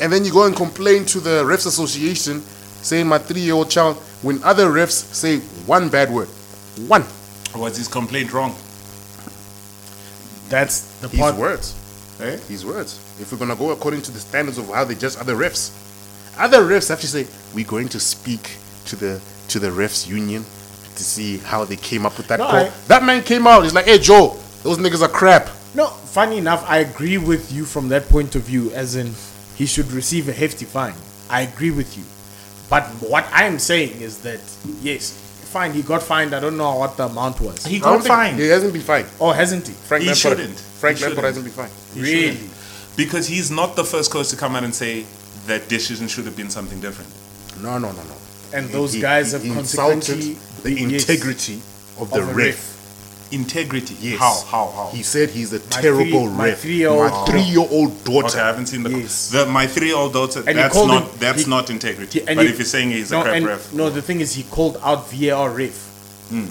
Speaker 3: And then you go and complain to the Refs Association saying my three year old child, when other refs say one bad word. One.
Speaker 2: Was his complaint wrong?
Speaker 1: That's the
Speaker 3: His
Speaker 1: part.
Speaker 3: words.
Speaker 2: Eh?
Speaker 3: His words. If we're gonna go according to the standards of how they judge other refs, other refs have to say we're going to speak to the to the refs union to see how they came up with that
Speaker 1: No,
Speaker 3: call.
Speaker 1: I-
Speaker 3: that man came out. He's like, "Hey Joe, those niggas are crap."
Speaker 1: No, funny enough, I agree with you from that point of view, as in he should receive a hefty fine. I agree with you. But what I'm saying is that, yes, fine, he got fined. I don't know what the amount was.
Speaker 2: He got fined.
Speaker 3: He hasn't been fined.
Speaker 1: Oh, hasn't he?
Speaker 3: Frank
Speaker 2: He
Speaker 3: Lampard.
Speaker 2: shouldn't.
Speaker 3: Frank
Speaker 2: He
Speaker 3: Lampard
Speaker 2: shouldn't.
Speaker 3: hasn't been fined.
Speaker 2: He
Speaker 1: Really?
Speaker 2: shouldn't. Because he's not the first coach to come out and say that decision should have been something different.
Speaker 3: No, no, no, no.
Speaker 1: And
Speaker 3: He-
Speaker 1: those
Speaker 3: he-
Speaker 1: guys
Speaker 3: he
Speaker 1: have
Speaker 3: insulted
Speaker 1: consequently
Speaker 3: the
Speaker 1: yes,
Speaker 3: integrity of the
Speaker 1: of a
Speaker 3: ref.
Speaker 1: ref.
Speaker 2: Integrity.
Speaker 3: Yes.
Speaker 2: How? How? How?
Speaker 3: He said he's a
Speaker 1: My
Speaker 3: terrible
Speaker 1: three- my
Speaker 3: ref.
Speaker 1: three-year-old-
Speaker 3: my three-year-old daughter.
Speaker 2: Okay, I haven't seen the,
Speaker 1: Yes.
Speaker 2: the my three-year-old daughter.
Speaker 1: And
Speaker 2: that's not
Speaker 1: him-
Speaker 2: that's
Speaker 1: he-
Speaker 2: not integrity.
Speaker 1: He-
Speaker 2: but
Speaker 1: he-
Speaker 2: if you're saying he's
Speaker 1: no,
Speaker 2: a crap
Speaker 1: and-
Speaker 2: ref,
Speaker 1: No, the thing is, he called out VAR ref.
Speaker 2: Hmm.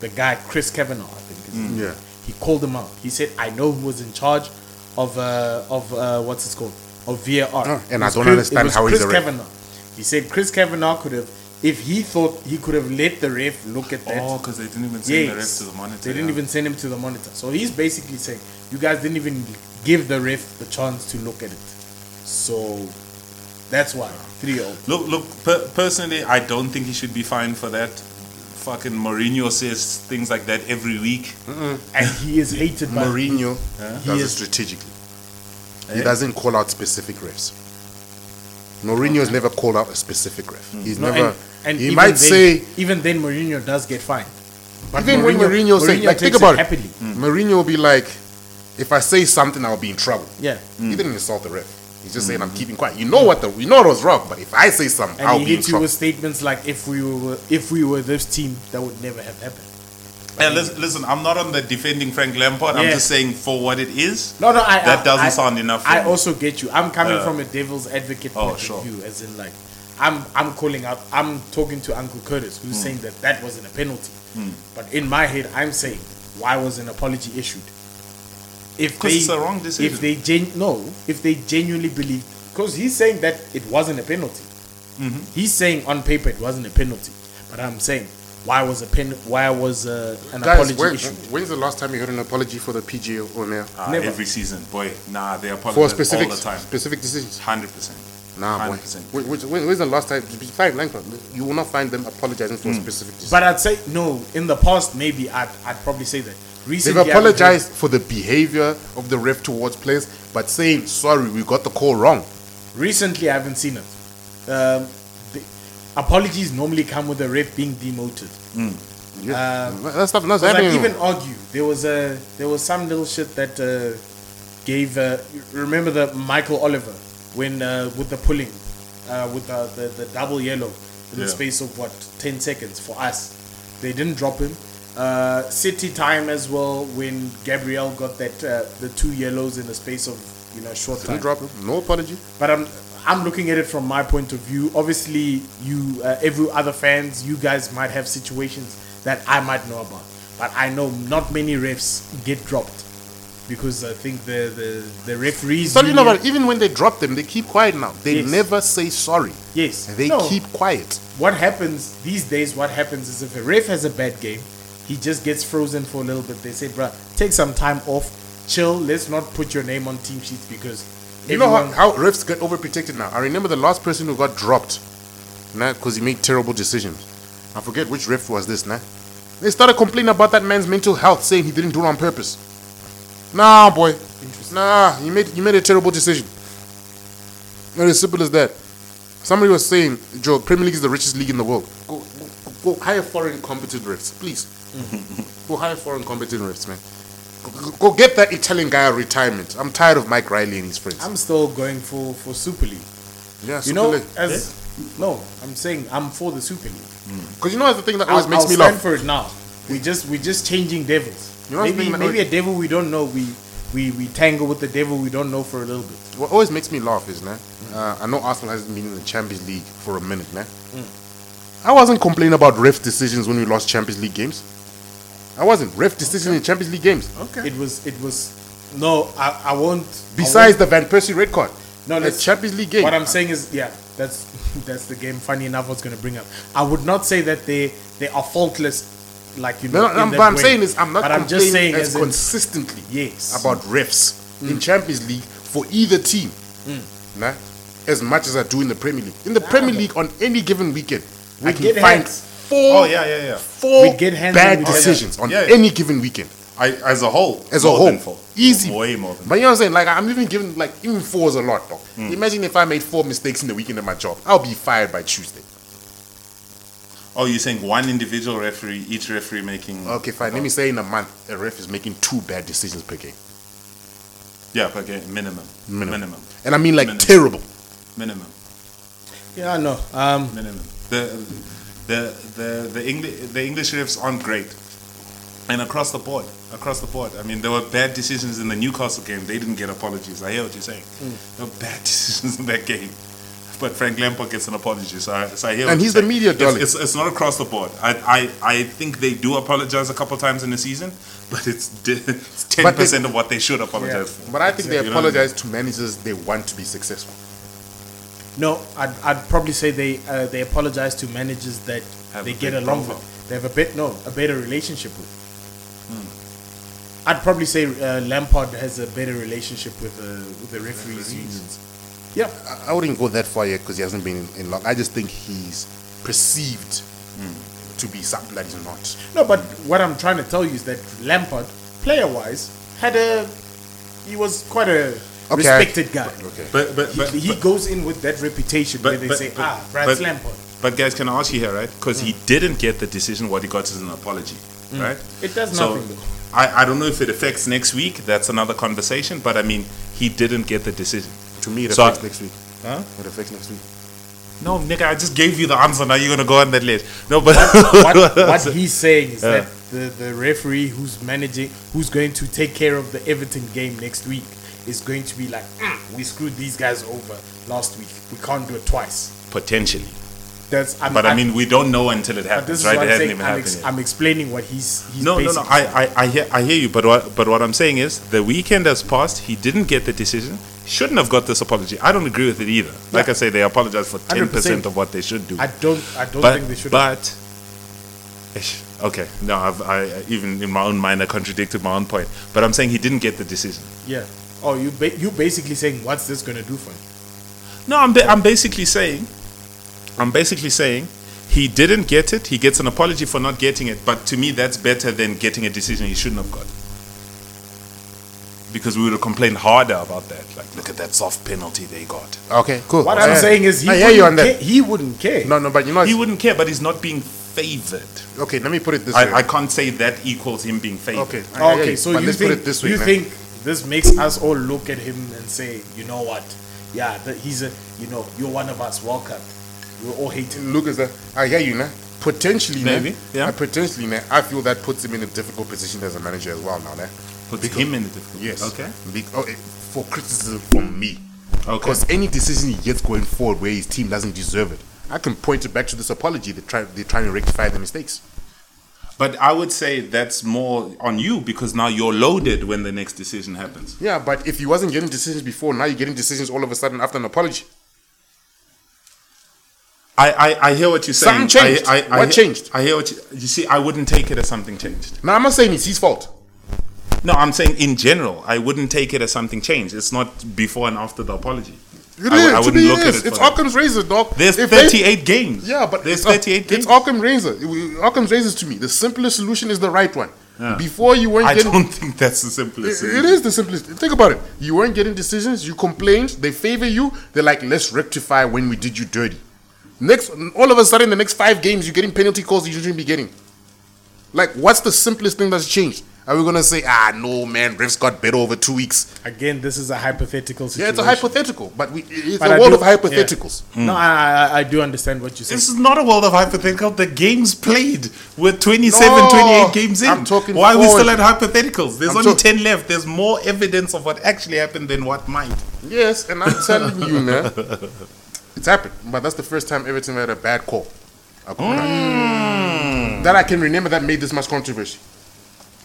Speaker 1: The guy, Chris Kavanagh, I think. Is his.
Speaker 3: Yeah.
Speaker 1: He called him out. He said, "I know who was in charge of uh, of uh, what's it called of VAR."
Speaker 3: Ah, and I don't
Speaker 1: Chris-
Speaker 3: understand
Speaker 1: it was
Speaker 3: how he's a ref.
Speaker 1: Kavanagh. He said Chris Kavanagh could have, if he thought he could have let the ref look at that.
Speaker 2: oh, because they didn't even send the ref to the monitor.
Speaker 1: They didn't
Speaker 2: yeah.
Speaker 1: even send him to the monitor. So he's basically saying, you guys didn't even give the ref the chance to look at it. So that's why three year old.
Speaker 2: Look, look. Per- personally, I don't think he should be fined for that. Fucking Mourinho says things like that every week.
Speaker 1: And he is hated by
Speaker 3: Mourinho
Speaker 1: He
Speaker 3: does it
Speaker 1: is-
Speaker 3: strategically.
Speaker 2: Eh?
Speaker 3: He doesn't call out specific refs. Mourinho has never called out a specific ref. Hmm. He's
Speaker 1: No,
Speaker 3: never.
Speaker 1: and, and
Speaker 3: he
Speaker 1: even
Speaker 3: might
Speaker 1: then,
Speaker 3: say
Speaker 1: even then Mourinho does get fined. But
Speaker 3: even when Mourinho, say like think about it.
Speaker 1: happily. Hmm.
Speaker 3: Mourinho will be like, if I say something, I'll be in trouble.
Speaker 1: Yeah.
Speaker 3: He hmm. didn't insult the ref. He's just saying I'm keeping quiet. You know what the you know it was wrong, but if I say something,
Speaker 1: And
Speaker 3: I'll
Speaker 1: he
Speaker 3: be in
Speaker 1: you
Speaker 3: trouble.
Speaker 1: with statements like if we were if we were this team, that would never have happened.
Speaker 2: Yeah, listen, listen, I'm not on the defending Frank Lampard. I'm
Speaker 1: Yeah.
Speaker 2: just saying for what it is.
Speaker 1: No, no, I,
Speaker 2: That
Speaker 1: I-
Speaker 2: doesn't
Speaker 1: I-
Speaker 2: sound enough for
Speaker 1: I
Speaker 2: me.
Speaker 1: also get you. I'm coming
Speaker 2: Uh,
Speaker 1: from a devil's advocate
Speaker 2: oh,
Speaker 1: point
Speaker 2: sure.
Speaker 1: of view, as in like, I'm I'm calling out. I'm talking to Uncle Curtis, who's
Speaker 2: Hmm.
Speaker 1: saying that that wasn't a penalty. But in my head, I'm saying, why was an apology issued? If
Speaker 2: 'Cause
Speaker 1: they,
Speaker 2: it's a wrong decision.
Speaker 1: If they gen- no, if they genuinely believe, because he's saying that it wasn't a penalty.
Speaker 2: Mm-hmm.
Speaker 1: He's saying on paper it wasn't a penalty, but I'm saying why was a pen why was uh, an
Speaker 3: Guys,
Speaker 1: apology
Speaker 3: when,
Speaker 1: issued.
Speaker 3: when's the last time you heard an apology for the PGA or now?
Speaker 2: Ah,
Speaker 1: Never.
Speaker 2: every season, boy. Nah, they apologize
Speaker 3: For specific
Speaker 2: all the time.
Speaker 3: specific decisions?
Speaker 2: Hundred percent.
Speaker 3: Nah, boy.
Speaker 2: 100%.
Speaker 3: Wh- which- when- When's the last time? Besides Lampard, you will not find them apologizing for specific decisions.
Speaker 1: But I'd say no. In the past, maybe I'd, I'd probably say that.
Speaker 3: They've
Speaker 1: Recently, I haven't heard-
Speaker 3: apologized for the behavior of the ref towards players, but saying sorry, we got the call wrong.
Speaker 1: Recently, I haven't seen it. Um, the apologies normally come with the ref being demoted.
Speaker 3: Yeah, that stuff not
Speaker 1: Because I
Speaker 3: happening.
Speaker 1: even argue there was a there was some little shit that uh, gave. Uh, remember the Michael Oliver when uh, with the pulling, uh, with the, the the double yellow in the space of what ten seconds for us. They didn't drop him. Uh, City time as well when Gabriel got that uh, the two yellows in the space of you know short
Speaker 3: Didn't
Speaker 1: time.
Speaker 3: drop him. No apology.
Speaker 1: But I'm I'm looking at it from my point of view. Obviously, you uh, every other fans, you guys might have situations that I might know about, but I know not many refs get dropped because I think the the the referees.
Speaker 3: So you know? Even when they drop them, they keep quiet now. They
Speaker 1: Yes.
Speaker 3: never say sorry.
Speaker 1: Yes.
Speaker 3: They
Speaker 1: No.
Speaker 3: keep quiet.
Speaker 1: what happens these days? What happens is if a ref has a bad game, he just gets frozen for a little bit. They say, "Bruh, take some time off, chill. Let's not put your name on team sheets because."
Speaker 3: You know how, how refs get overprotected now? I remember the last person who got dropped, nah, because he made terrible decisions. I forget which ref was this, nah. They started complaining about that man's mental health, saying he didn't do it on purpose. Nah, boy. Nah, you made you made a terrible decision. Not as simple as that. Somebody was saying, Joe, Premier League is the richest league in the world. Go, go, go hire foreign competent refs, please. Mm-hmm. go hire foreign competent refs, man. Go, go get that Italian guy a retirement. I'm tired of Mike Riley and his friends.
Speaker 1: I'm still going for for Super League.
Speaker 3: Yeah,
Speaker 1: You know, as no, I'm saying I'm for the Super League.
Speaker 3: because you know that's the thing that always
Speaker 1: I'll,
Speaker 3: makes
Speaker 1: I'll
Speaker 3: me
Speaker 1: stand
Speaker 3: laugh.
Speaker 1: for it now. We just we just changing devils.
Speaker 3: You know
Speaker 1: maybe maybe
Speaker 3: always-
Speaker 1: a devil we don't know. We we we tangle with the devil we don't know for a little bit.
Speaker 3: What always makes me laugh is, nah, uh, I know Arsenal hasn't been in the Champions League for a minute, nah. I wasn't complaining about ref decisions when we lost Champions League games. I wasn't ref decisions in Champions League games. Okay.
Speaker 1: It was it was no. I, I won't.
Speaker 3: Besides the Van Persie red card,
Speaker 1: No, the
Speaker 3: Champions League game.
Speaker 1: What I'm saying is, yeah, that's that's the game. Funny enough, I was going to bring up. I would not say that they they are faultless, like you know.
Speaker 3: no, no, no,
Speaker 1: that
Speaker 3: what I'm
Speaker 1: way.
Speaker 3: saying is I'm not
Speaker 1: But I'm just saying
Speaker 3: as
Speaker 1: as in-
Speaker 3: consistently
Speaker 1: Yes.
Speaker 3: about refs in mm. Champions League for either team, mm. nah, as much as I do in the Premier League. In the Premier League, on any given weekend,
Speaker 1: We'd
Speaker 3: can find
Speaker 1: hands.
Speaker 3: Four,
Speaker 2: Oh yeah, yeah, yeah.
Speaker 3: four
Speaker 1: We'd get hands
Speaker 3: bad
Speaker 1: we'd have-
Speaker 3: decisions on
Speaker 2: Yeah, yeah.
Speaker 3: any given weekend.
Speaker 2: I, as a whole,
Speaker 3: As a whole,
Speaker 2: than four.
Speaker 3: easy.
Speaker 2: way more than.
Speaker 3: But you know what I'm saying? Like I'm even giving like even four is a lot, though.
Speaker 2: Hmm.
Speaker 3: Imagine if I made four mistakes in the weekend of my job, I'll be fired by Tuesday.
Speaker 2: Oh, you're saying one individual referee, each referee making.
Speaker 3: Okay, fine. Let me say in a month, a ref is making two bad decisions per game,
Speaker 2: Yeah, but okay, minimum.
Speaker 3: Minimum.
Speaker 2: Minimum.
Speaker 3: and I mean like
Speaker 2: Minimum.
Speaker 3: terrible.
Speaker 2: Minimum.
Speaker 1: Yeah, no. Um,
Speaker 2: Minimum. The the the the English the English refs aren't great, and across the board, across the board. I mean, there were bad decisions in the Newcastle game. They didn't get apologies. I hear what you're saying. Hmm. There were bad decisions in that game. But Frank Lampard gets an apology, so I, so I hear. what
Speaker 3: And
Speaker 2: you're
Speaker 3: he's the
Speaker 2: saying.
Speaker 3: media
Speaker 2: It's,
Speaker 3: darling.
Speaker 2: it's, it's not across the board. I, I I think they do apologize a couple times in the season, but it's ten percent of what they should apologize for.
Speaker 3: But I think they
Speaker 2: You know what I mean?
Speaker 3: apologize to managers they want to be successful.
Speaker 1: No, I'd, I'd probably say they uh, they apologize to managers that
Speaker 2: Have
Speaker 1: they
Speaker 2: a
Speaker 1: get
Speaker 2: big
Speaker 1: along
Speaker 2: profile.
Speaker 1: with. They have a bit no a better relationship with.
Speaker 2: Hmm.
Speaker 1: I'd probably say uh, Lampard has a better relationship with uh, with the referees unions. Yeah,
Speaker 3: I- I wouldn't go that far yet because he hasn't been in, in long. I just think he's perceived
Speaker 2: Hmm.
Speaker 3: to be something that he's not.
Speaker 1: no, but what I'm trying to tell you is that Lampard, player wise, had a he was quite a
Speaker 3: Okay.
Speaker 1: respected guy.
Speaker 3: Okay.
Speaker 2: But but
Speaker 1: He,
Speaker 2: but,
Speaker 1: goes in with that reputation where they say, ah, Brad
Speaker 2: but-
Speaker 1: Lampard.
Speaker 2: But guys, can I ask you here, right? Because he didn't get the decision. What he got is an apology, right?
Speaker 1: It does
Speaker 2: So
Speaker 1: nothing, though.
Speaker 2: I, I don't know if it affects next week. That's another conversation. But I mean, he didn't get the decision.
Speaker 3: To me, it
Speaker 2: So-
Speaker 3: affects next week.
Speaker 2: Huh?
Speaker 3: It affects next week.
Speaker 2: No, nigga, I just gave you the answer. Now you're gonna go on that list. No, but
Speaker 1: what, what he's saying is
Speaker 2: Yeah.
Speaker 1: that the, the referee who's managing, who's going to take care of the Everton game next week, is going to be like, "Mm, we screwed these guys over last week. We can't do it twice.
Speaker 2: potentially.
Speaker 1: That's. I'm,
Speaker 2: But I
Speaker 1: I'm-
Speaker 2: mean, we don't know until it happens, right? It
Speaker 1: I'm
Speaker 2: hasn't
Speaker 1: saying.
Speaker 2: even
Speaker 1: I'm,
Speaker 2: happened yet.
Speaker 1: I'm explaining what he's. he's
Speaker 2: No, no, no. I, I, I hear, I hear you. But what, but what I'm saying is, the weekend has passed. He didn't get the decision. Shouldn't have got this apology. I don't agree with it either. Like I say, they apologize for ten
Speaker 1: 100%.
Speaker 2: of what they should do.
Speaker 1: I don't. I don't
Speaker 2: but
Speaker 1: think they should.
Speaker 2: but. Okay, no, I've, I- even in my own mind I contradicted my own point, but I'm saying he didn't get the decision.
Speaker 1: Yeah. Oh, you ba- you basically saying what's this gonna do for him?
Speaker 2: No, I'm ba- I'm basically saying, I'm basically saying, he didn't get it. He gets an apology for not getting it, but to me that's better than getting a decision he shouldn't have got. Because we would have complained harder about that. Like, look at that soft penalty they got.
Speaker 3: Okay, cool.
Speaker 1: What
Speaker 3: Yeah.
Speaker 1: I'm saying is he
Speaker 3: I hear
Speaker 1: wouldn't
Speaker 3: you on
Speaker 1: care.
Speaker 3: that.
Speaker 1: He wouldn't care.
Speaker 3: No, no, but you know,
Speaker 2: He wouldn't care, but he's not being favored.
Speaker 3: okay. Let me put it this way.
Speaker 2: I, I can't say that equals him being favored.
Speaker 3: okay, I hear
Speaker 1: Okay,
Speaker 3: you,
Speaker 1: so
Speaker 3: but
Speaker 1: you
Speaker 3: let's
Speaker 1: think
Speaker 3: put it this way,
Speaker 1: you
Speaker 3: man.
Speaker 1: think this makes us all look at him and say, you know what? Yeah, that he's a you know you're one of us. Welcome. We're all hate him.
Speaker 3: Look at that. I hear you, now. Potentially,
Speaker 2: Maybe,
Speaker 3: nah,
Speaker 2: yeah.
Speaker 3: uh, potentially, nah, I feel that puts him in a difficult position as a manager as well. Now, nah.
Speaker 2: Puts him in a difficult
Speaker 3: Yes.
Speaker 2: Okay.
Speaker 3: Be- oh, eh, for criticism from me.
Speaker 2: Okay.
Speaker 3: Because any decision he gets going forward where his team doesn't deserve it, I can point it back to this apology. They try, they're trying to rectify the mistakes.
Speaker 2: But I would say that's more on you because now you're loaded when the next decision happens.
Speaker 3: Yeah, but if he wasn't getting decisions before, now you're getting decisions all of a sudden after an apology.
Speaker 2: I, I, I hear what you're saying.
Speaker 3: Something changed.
Speaker 2: I, I, I
Speaker 3: What changed?
Speaker 2: I hear what you, you see. I wouldn't take it as something changed.
Speaker 3: Now, I'm not saying it's his fault.
Speaker 2: No, I'm saying in general, I wouldn't take it as something changed. It's not before and after the apology.
Speaker 3: It
Speaker 2: I,
Speaker 3: is,
Speaker 2: I
Speaker 3: to
Speaker 2: wouldn't
Speaker 3: me
Speaker 2: look
Speaker 3: it
Speaker 2: at it.
Speaker 3: It's
Speaker 2: that.
Speaker 3: Occam's razor, dog.
Speaker 2: There's
Speaker 3: If they-
Speaker 2: 38 games.
Speaker 3: Yeah, but
Speaker 2: there's
Speaker 3: it's, uh,
Speaker 2: 38 games.
Speaker 3: It's Occam's razor. Occam's razor to me. The simplest solution is the right one.
Speaker 2: Yeah.
Speaker 3: Before you weren't
Speaker 2: I
Speaker 3: getting.
Speaker 2: don't think that's the simplest.
Speaker 3: It- it is the simplest. Think about it. You weren't getting decisions. You complained. They favor you. They're like, let's rectify when we did you dirty. Next, all of a sudden, the next five games, you're getting penalty calls you shouldn't be getting. Like, what's the simplest thing that's changed? Are we gonna say, ah, no, man, refs got better over two weeks?
Speaker 1: Again, this is a hypothetical
Speaker 3: Yeah,
Speaker 1: situation.
Speaker 3: it's a hypothetical, but we, it's
Speaker 1: But
Speaker 3: a
Speaker 1: I
Speaker 3: world
Speaker 1: do-
Speaker 3: of hypotheticals.
Speaker 1: yeah. No, I, I I do understand what you're saying.
Speaker 2: This is not a world of hypothetical. The games played. We're 27,
Speaker 3: No,
Speaker 2: 28 games in.
Speaker 3: I'm talking
Speaker 2: Why are we still at hypotheticals? There's
Speaker 3: I'm
Speaker 2: only
Speaker 3: talk-
Speaker 2: 10 left. There's more evidence of what actually happened than what might.
Speaker 3: Yes, and I'm telling you, man, it's happened. But that's the first time Everton had a bad call. A call That I can remember that made this much controversy.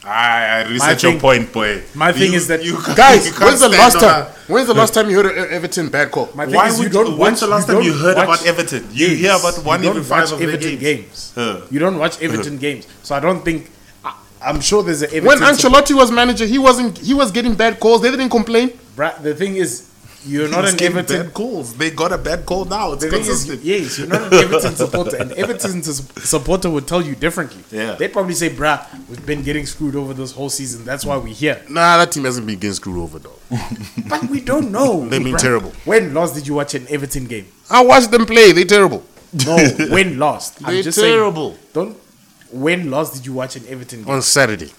Speaker 2: I, I reset
Speaker 1: thing-
Speaker 2: your point, boy.
Speaker 1: my thing
Speaker 2: You-
Speaker 1: is that-
Speaker 2: you can't-
Speaker 3: Guys,
Speaker 2: you
Speaker 3: when's the last time?
Speaker 2: a-
Speaker 3: When's the last time you heard an Everton bad call?
Speaker 1: My thing
Speaker 2: Why
Speaker 1: is
Speaker 2: would
Speaker 1: you don't
Speaker 2: you,
Speaker 1: watch,
Speaker 2: when's the last time you heard about Everton? You
Speaker 1: games.
Speaker 2: hear about one
Speaker 1: you
Speaker 2: every
Speaker 1: don't
Speaker 2: five
Speaker 1: watch
Speaker 2: of their
Speaker 1: Everton
Speaker 2: games.
Speaker 1: games.
Speaker 2: Huh.
Speaker 1: You don't watch Everton games, so I don't think. I, I'm sure there's an Everton.
Speaker 3: When Ancelotti was manager, he wasn't. He was getting bad calls. They didn't complain.
Speaker 1: Bra- the thing is, you're not an Everton.
Speaker 2: bad calls. They got a bad call now. It's
Speaker 1: The thing is,
Speaker 2: consistent.
Speaker 1: yes, you're not an Everton supporter, and Everton supporter would tell you differently.
Speaker 2: Yeah.
Speaker 1: they'd probably say, "Bruh, we've been getting screwed over this whole season. That's why we're here."
Speaker 3: Nah, that team hasn't been getting screwed over though.
Speaker 1: But we don't know.
Speaker 3: They've been terrible.
Speaker 1: When last did you watch an Everton game?
Speaker 3: I watched them play. They're terrible.
Speaker 1: No, when last? I'm
Speaker 3: They're
Speaker 1: just
Speaker 3: terrible.
Speaker 1: saying. Don't. When last did you watch an Everton game?
Speaker 3: On Saturday,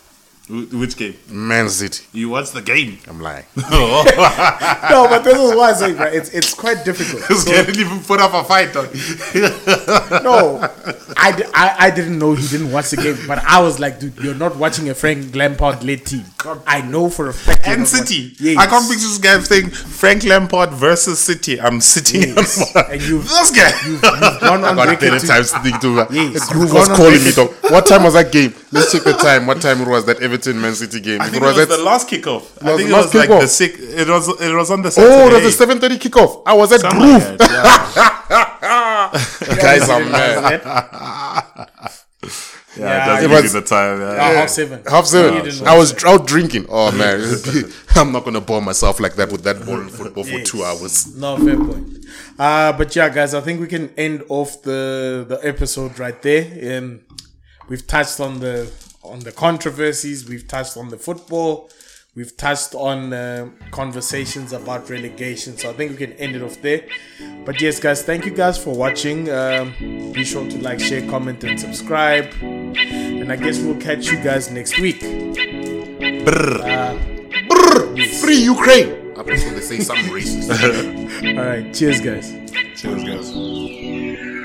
Speaker 2: Which game?
Speaker 3: Man City.
Speaker 2: You watched the game.
Speaker 3: I'm lying. Oh.
Speaker 1: no, but this is why I say, bro, it's it's quite difficult.
Speaker 2: This guy didn't even put up a fight. Dog.
Speaker 1: No, I, I, I didn't know he didn't watch the game, but I was like, dude, you're not watching a Frank Lampard led team. I know for a fact.
Speaker 2: And City.
Speaker 1: watching- Yes.
Speaker 2: I can't picture this guy saying Frank Lampard versus City. I'm sitting
Speaker 1: Yes.
Speaker 2: on
Speaker 1: And you've-
Speaker 2: this guy.
Speaker 1: You've, you've gone on
Speaker 3: got
Speaker 1: record
Speaker 3: better
Speaker 1: to-
Speaker 3: times to think to.
Speaker 1: Yes,
Speaker 3: The group was calling me though. What time was that game? Let's check the time. What time it was that Everton Man City game?
Speaker 2: I think
Speaker 3: it
Speaker 2: it was
Speaker 3: at-
Speaker 2: the last kickoff. I think
Speaker 3: the
Speaker 2: it
Speaker 3: last
Speaker 2: was like
Speaker 3: kickoff?
Speaker 2: the sick. It was. It was on the Saturday.
Speaker 3: Oh, it was a seven thirty kickoff. I was at
Speaker 2: Something
Speaker 3: Groove.
Speaker 2: like that,
Speaker 3: Guys are mad.
Speaker 2: Yeah,
Speaker 1: Yeah,
Speaker 2: yeah,
Speaker 3: it
Speaker 2: it
Speaker 3: was-
Speaker 2: the time. Yeah.
Speaker 1: Uh, half seven.
Speaker 3: Half seven.
Speaker 1: didn't
Speaker 3: I
Speaker 1: watch
Speaker 3: was out drinking. Oh man, I'm not gonna bore myself like that with that boring football for two hours.
Speaker 1: No, fair point. Uh, but yeah, guys, I think we can end off the the episode right there. And we've touched on the on the controversies. We've touched on the football. We've touched on uh, conversations about relegation. So I think we can end it off there. But yes, guys, thank you guys for watching. Um, be sure to like, share, comment, and subscribe. And I guess we'll catch you guys next week.
Speaker 3: Free Ukraine. I prefer they say something racist.
Speaker 1: All right, cheers, guys.
Speaker 2: Cheers, guys.